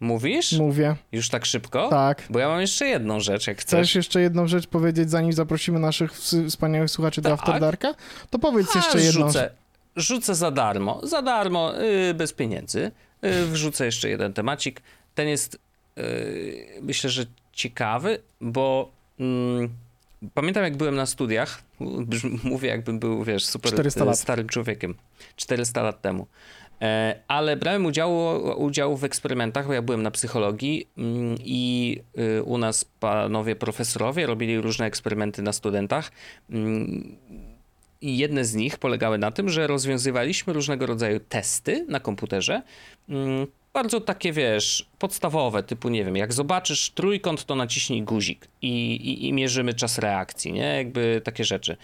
Mówisz? Mówię. Już tak szybko? Tak. Bo ja mam jeszcze jedną rzecz, jak chcesz. Chcesz jeszcze jedną rzecz powiedzieć, zanim zaprosimy naszych wspaniałych słuchaczy tak. do After Darka? To powiedz A, jeszcze jedną. Rzucę, rzucę za darmo, za darmo, yy, bez pieniędzy. Yy, wrzucę jeszcze jeden temacik. Ten jest, yy, myślę, że ciekawy, bo mm, pamiętam jak byłem na studiach, mówię jakbym był, wiesz, super starym człowiekiem, 400 lat temu. E, ale brałem udział, udział w eksperymentach, bo ja byłem na psychologii mm, i y, u nas panowie profesorowie robili różne eksperymenty na studentach. Mm, I jedne z nich polegały na tym, że rozwiązywaliśmy różnego rodzaju testy na komputerze. Mm, bardzo takie, wiesz, podstawowe, typu, nie wiem, jak zobaczysz trójkąt, to naciśnij guzik i, i, i mierzymy czas reakcji, nie? Jakby takie rzeczy.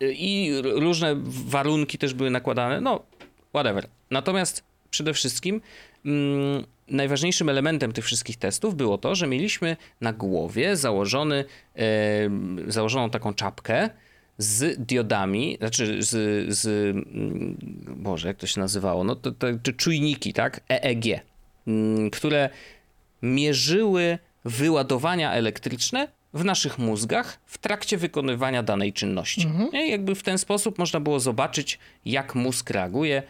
I różne warunki też były nakładane. No, whatever. Natomiast przede wszystkim mm, najważniejszym elementem tych wszystkich testów było to, że mieliśmy na głowie założony, e, założoną taką czapkę z diodami, znaczy z, z mm, Boże, jak to się nazywało, no to, to, to czujniki, tak, EEG, mm, które mierzyły wyładowania elektryczne w naszych mózgach w trakcie wykonywania danej czynności. Mhm. Jakby w ten sposób można było zobaczyć, jak mózg reaguje,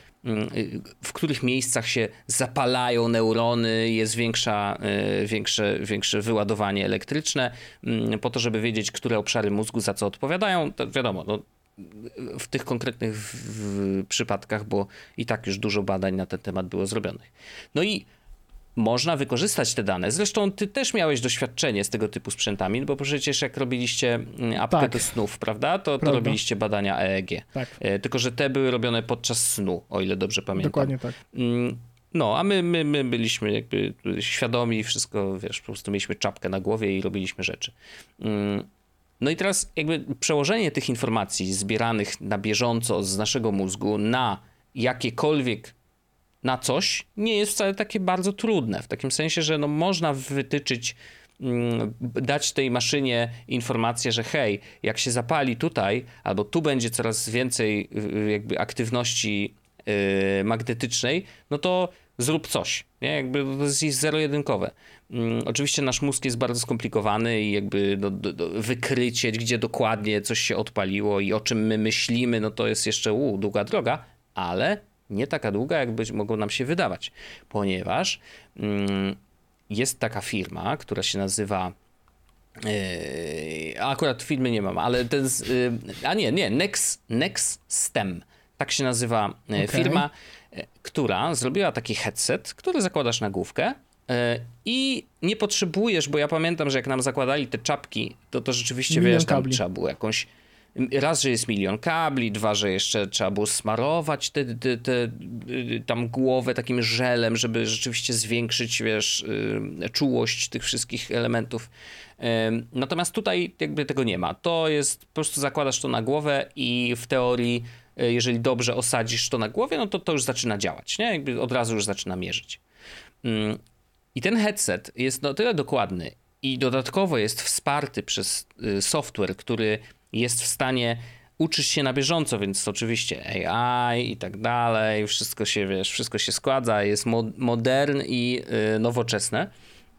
w których miejscach się zapalają neurony, jest większa, y, większe, większe wyładowanie elektryczne, mm, po to, żeby wiedzieć, które obszary mózgu za co odpowiadają. To wiadomo, no, w tych konkretnych w, w przypadkach, bo i tak już dużo badań na ten temat było zrobionych. No i można wykorzystać te dane. Zresztą ty też miałeś doświadczenie z tego typu sprzętami, bo przecież jak robiliście mm, apkę tak. do snów, prawda? To, to robiliście badania EEG. Tak. E, tylko, że te były robione podczas snu, o ile dobrze pamiętam. Dokładnie tak. Mm, No, a my, my, my byliśmy jakby świadomi, wszystko, wiesz, po prostu mieliśmy czapkę na głowie i robiliśmy rzeczy. Mm, no i teraz jakby przełożenie tych informacji zbieranych na bieżąco z naszego mózgu na jakiekolwiek na coś nie jest wcale takie bardzo trudne. W takim sensie, że no można wytyczyć, mm, dać tej maszynie informację, że hej, jak się zapali tutaj, albo tu będzie coraz więcej y, jakby aktywności yy, magnetycznej, no to zrób coś. Nie? Jakby to jest zero-jedynkowe. Mm, oczywiście nasz mózg jest bardzo skomplikowany i jakby do, do, do wykrycie, gdzie dokładnie coś się odpaliło i o czym my myślimy, no to jest jeszcze u, długa droga, ale nie taka długa, jak być mogło nam się wydawać, ponieważ mm, jest taka firma, która się nazywa Yy, akurat filmy nie mam, ale ten. Yy, a nie, nie, Next, Next STEM. Tak się nazywa yy, okay. firma, która zrobiła taki headset, który zakładasz na główkę. I nie potrzebujesz, bo ja pamiętam, że jak nam zakładali te czapki, to to rzeczywiście wiesz, tam trzeba było jakąś raz, że jest milion kabli, dwa, że jeszcze trzeba było smarować te, te, te, tam głowę takim żelem, żeby rzeczywiście zwiększyć, wiesz, y, czułość tych wszystkich elementów. Natomiast tutaj jakby tego nie ma. To jest, po prostu zakładasz to na głowę i w teorii, y, jeżeli dobrze osadzisz to na głowie, no to to już zaczyna działać, nie? Jakby od razu już zaczyna mierzyć. I ten headset jest na tyle dokładny i dodatkowo jest wsparty przez y, software, który jest w stanie uczyć się na bieżąco, więc oczywiście AI i tak dalej, wszystko się, wiesz, wszystko się składa, jest modern i yy, nowoczesne.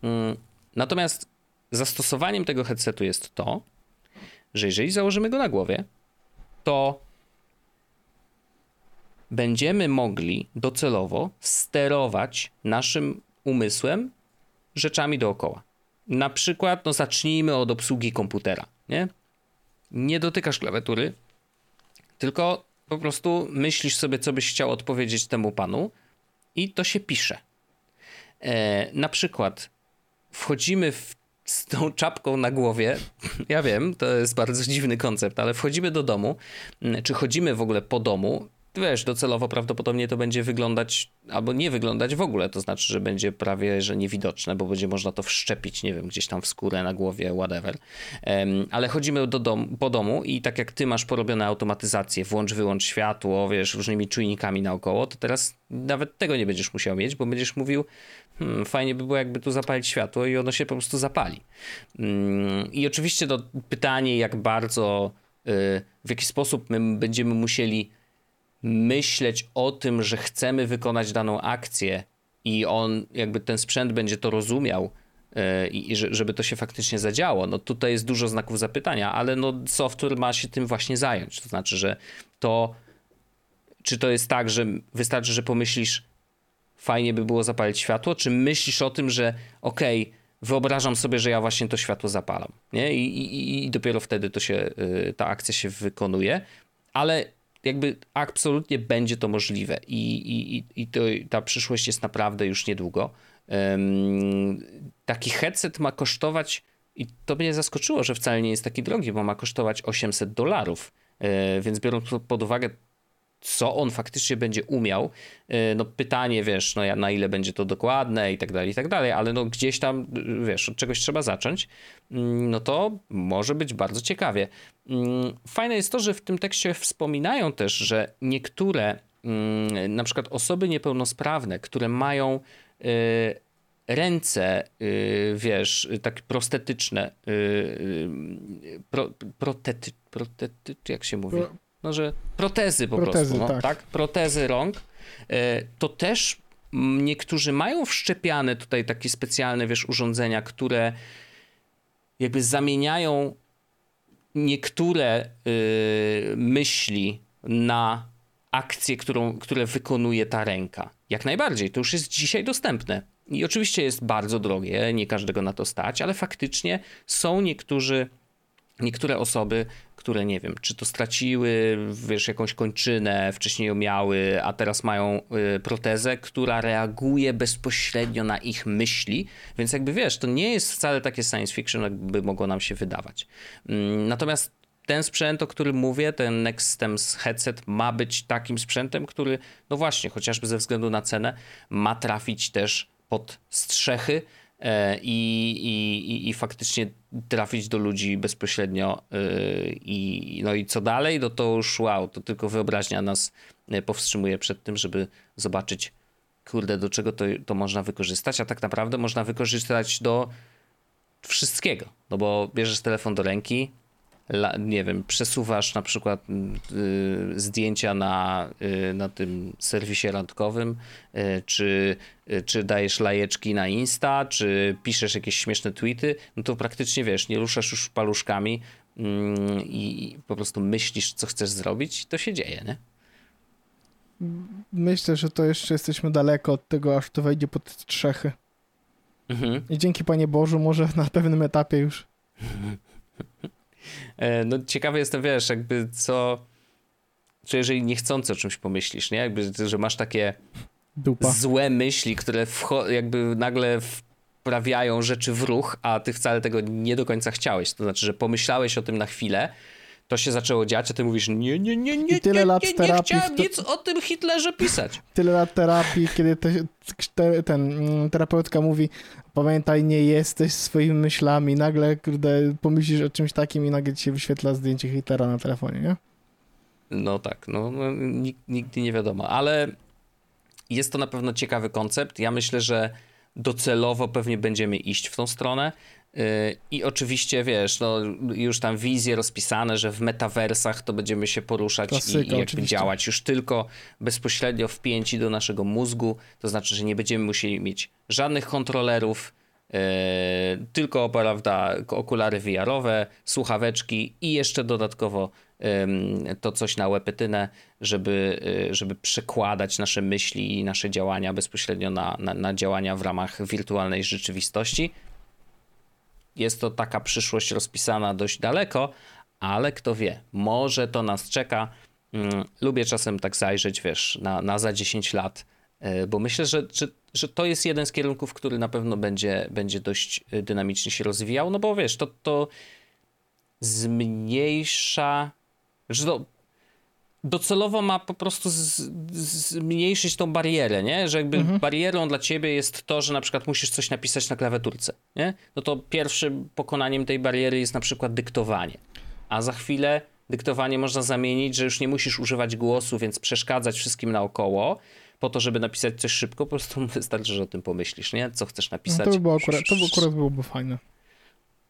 Yy. Natomiast zastosowaniem tego headsetu jest to, że jeżeli założymy go na głowie, to będziemy mogli docelowo sterować naszym umysłem rzeczami dookoła. Na przykład, no zacznijmy od obsługi komputera, nie? Nie dotykasz klawiatury, tylko po prostu myślisz sobie, co byś chciał odpowiedzieć temu panu i to się pisze. E, na przykład wchodzimy w, z tą czapką na głowie. Ja wiem, to jest bardzo dziwny koncept, ale wchodzimy do domu, czy chodzimy w ogóle po domu wiesz, docelowo prawdopodobnie to będzie wyglądać, albo nie wyglądać w ogóle, to znaczy, że będzie prawie, że niewidoczne, bo będzie można to wszczepić, nie wiem, gdzieś tam w skórę, na głowie, whatever. Um, ale chodzimy do dom, po domu i tak jak ty masz porobione automatyzację, włącz, wyłącz światło, wiesz, różnymi czujnikami naokoło, to teraz nawet tego nie będziesz musiał mieć, bo będziesz mówił, hmm, fajnie by było jakby tu zapalić światło i ono się po prostu zapali. Um, I oczywiście to pytanie, jak bardzo, y, w jaki sposób my będziemy musieli myśleć o tym, że chcemy wykonać daną akcję i on, jakby ten sprzęt będzie to rozumiał yy, i żeby to się faktycznie zadziało, no tutaj jest dużo znaków zapytania, ale no software ma się tym właśnie zająć. To znaczy, że to, czy to jest tak, że wystarczy, że pomyślisz, fajnie by było zapalić światło, czy myślisz o tym, że okej, okay, wyobrażam sobie, że ja właśnie to światło zapalam, nie? I, i, i dopiero wtedy to się, yy, ta akcja się wykonuje, ale jakby absolutnie będzie to możliwe i, i, i to, ta przyszłość jest naprawdę już niedługo. Um, taki headset ma kosztować, i to mnie zaskoczyło, że wcale nie jest taki drogi, bo ma kosztować 800 dolarów. E, więc biorąc pod uwagę co on faktycznie będzie umiał. E, no pytanie, wiesz, no na ile będzie to dokładne i tak dalej, i tak dalej, ale no gdzieś tam, wiesz, od czegoś trzeba zacząć, mm, no to może być bardzo ciekawie. Mm, fajne jest to, że w tym tekście wspominają też, że niektóre, mm, na przykład osoby niepełnosprawne, które mają e, ręce, e, wiesz, tak prostetyczne, pro, protety, protety, jak się mówi? No, że protezy po protezy, prostu, no, tak. tak. Protezy rąk, e, to też niektórzy mają wszczepiane tutaj takie specjalne, wiesz, urządzenia, które jakby zamieniają niektóre y, myśli na akcję, którą, które wykonuje ta ręka. Jak najbardziej, to już jest dzisiaj dostępne. I oczywiście jest bardzo drogie, nie każdego na to stać, ale faktycznie są niektórzy, niektóre osoby, które nie wiem, czy to straciły, wiesz, jakąś kończynę, wcześniej ją miały, a teraz mają y, protezę, która reaguje bezpośrednio na ich myśli, więc jakby wiesz, to nie jest wcale takie science fiction, jakby mogło nam się wydawać. Mm, natomiast ten sprzęt, o którym mówię, ten Nextstems headset ma być takim sprzętem, który, no właśnie, chociażby ze względu na cenę, ma trafić też pod strzechy i, i, i faktycznie trafić do ludzi bezpośrednio. E, I, no i co dalej? No to już wow, to tylko wyobraźnia nas e, powstrzymuje przed tym, żeby zobaczyć, kurde, do czego to, to można wykorzystać, a tak naprawdę można wykorzystać do wszystkiego. No bo bierzesz telefon do ręki, nie wiem, przesuwasz na przykład y, zdjęcia na, y, na tym serwisie randkowym, y, czy, czy dajesz lajeczki na Insta, czy piszesz jakieś śmieszne tweety, no to praktycznie wiesz, nie ruszasz już paluszkami mm, i po prostu myślisz, co chcesz zrobić, to się dzieje, nie? Myślę, że to jeszcze jesteśmy daleko od tego, aż to wejdzie pod strzechy. Mhm. I dzięki Panie Bożu, może na pewnym etapie już. E, no ciekawy jestem, wiesz, jakby co, czy jeżeli niechcący o czymś pomyślisz, nie? Jakby, że masz takie Dupa. złe myśli, które jakby nagle wprawiają rzeczy w ruch, a ty wcale tego nie do końca chciałeś. To znaczy, że pomyślałeś o tym na chwilę, to się zaczęło dziać, a ty mówisz, nie, nie, nie, nie, I tyle nie, lat nie, nie, nie chciałem to... nic o tym Hitlerze pisać. Tyle lat terapii, kiedy te, te, ten mm, terapeutka mówi, pamiętaj, nie jesteś swoimi myślami, nagle, kurde, pomyślisz o czymś takim i nagle ci się wyświetla zdjęcie Hitlera na telefonie, nie? No tak, no, no nigdy nie wiadomo, ale jest to na pewno ciekawy koncept. Ja myślę, że docelowo pewnie będziemy iść w tą stronę. I oczywiście, wiesz, no, już tam wizje rozpisane, że w metaversach to będziemy się poruszać Klasyka, i, i jakby oczywiście. działać już tylko bezpośrednio wpięci do naszego mózgu. To znaczy, że nie będziemy musieli mieć żadnych kontrolerów, yy, tylko, prawda, okulary VR-owe, słuchaweczki i jeszcze dodatkowo yy, to coś na łepetynę, żeby, yy, żeby przekładać nasze myśli i nasze działania bezpośrednio na, na, na działania w ramach wirtualnej rzeczywistości jest to taka przyszłość rozpisana dość daleko, ale kto wie, może to nas czeka. Mm, lubię czasem tak zajrzeć, wiesz, na, na za 10 lat, e, bo myślę, że, że, że to jest jeden z kierunków, który na pewno będzie, będzie dość e, dynamicznie się rozwijał, no bo wiesz, to, to zmniejsza, że to docelowo ma po prostu z, zmniejszyć tą barierę, nie? Że jakby mhm. barierą dla ciebie jest to, że na przykład musisz coś napisać na klawiaturce, nie? No to pierwszym pokonaniem tej bariery jest na przykład dyktowanie. A za chwilę dyktowanie można zamienić, że już nie musisz używać głosu, więc przeszkadzać wszystkim naokoło, po to, żeby napisać coś szybko, po prostu wystarczy, że o tym pomyślisz, nie? Co chcesz napisać. No to, by było akurat, to by akurat byłoby fajne.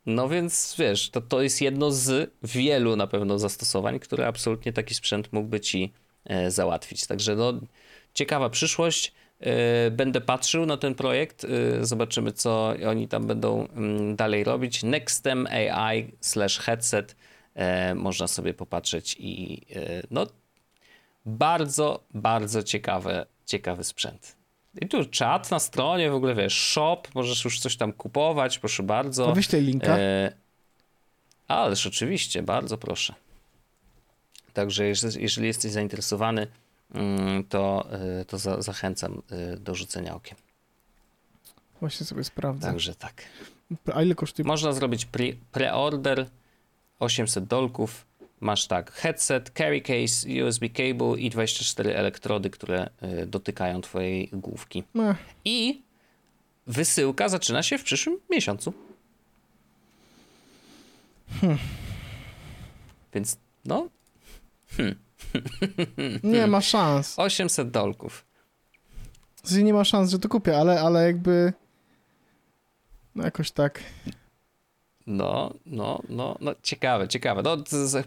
No więc wiesz, to, to jest jedno z wielu na pewno zastosowań, które absolutnie taki sprzęt mógłby ci e, załatwić. Także no, ciekawa przyszłość. E, będę patrzył na ten projekt, e, zobaczymy co oni tam będą mm, dalej robić. Nextem AI slash headset e, można sobie popatrzeć i e, no bardzo, bardzo ciekawe, ciekawy sprzęt. I tu czat na stronie, w ogóle wiesz, shop, możesz już coś tam kupować, proszę bardzo. To wyślij linka. E, ależ oczywiście, bardzo proszę. Także jeżeli jesteś zainteresowany, mm, to, e, to za, zachęcam e, do rzucenia okiem. Właśnie sobie sprawdzę. Także tak. A ile kosztuje? Można zrobić pre, pre-order 800 dolków masz tak, headset, carry case, USB cable i 24 elektrody, które y, dotykają twojej główki. No. I wysyłka zaczyna się w przyszłym miesiącu. Hmm. Więc no. Hmm. Nie ma szans. 800 dolków. Nie ma szans, że to kupię, ale, ale jakby. No jakoś tak. No, no, no, no, ciekawe, ciekawe. No,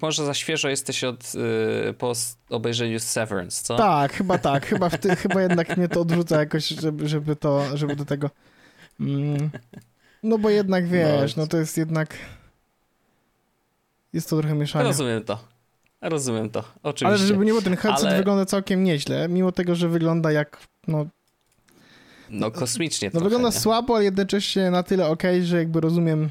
może za świeżo jesteś od, yy, po obejrzeniu Severance, co? Tak, chyba tak. Chyba, w ty, chyba jednak mnie to odrzuca jakoś, żeby, żeby to, żeby do tego... Mm, no bo jednak, wiesz, no, no to jest jednak... Jest to trochę mieszanie. Rozumiem to. Rozumiem to, oczywiście. Ale żeby nie było, ten headset Ale... wygląda całkiem nieźle, mimo tego, że wygląda jak, no... No kosmicznie No trochę, wygląda nie? słabo, ale jednocześnie na tyle ok, że jakby rozumiem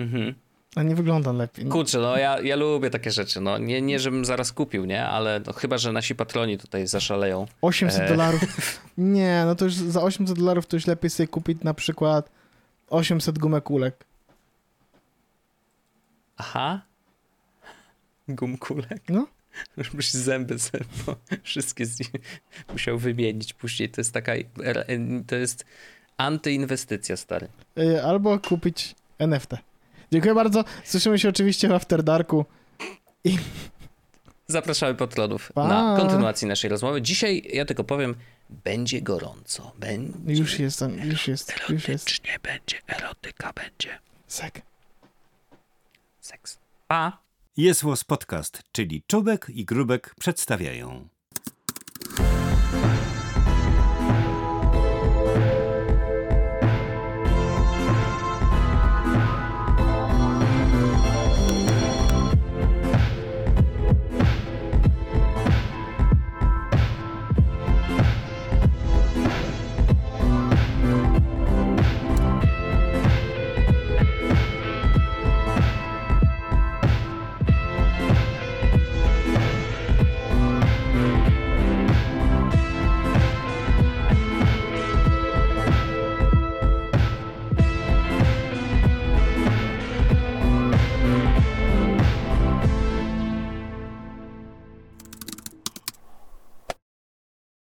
Mhm. A nie wygląda lepiej. No. Kurczę, no ja, ja lubię takie rzeczy. No, nie, nie, żebym zaraz kupił, nie? Ale no, chyba, że nasi patroni tutaj zaszaleją. 800 e... dolarów. Nie, no to już za 800 dolarów to już lepiej sobie kupić na przykład 800 gumek kulek. Aha. gumkulek. No. Żebyś zęby sobie wszystkie z nich musiał wymienić później. To jest taka, to jest antyinwestycja, stary. Y, Albo kupić NFT. Dziękuję bardzo. Słyszymy się oczywiście w After Darku. Zapraszamy patronów Pa. na kontynuację naszej rozmowy. Dzisiaj, ja tylko powiem, będzie gorąco. Będzie Już jestem, już jest, już jest. będzie erotyka, będzie Sek. seks. Pa! Jest Podcast, czyli Czubek i Grubek przedstawiają.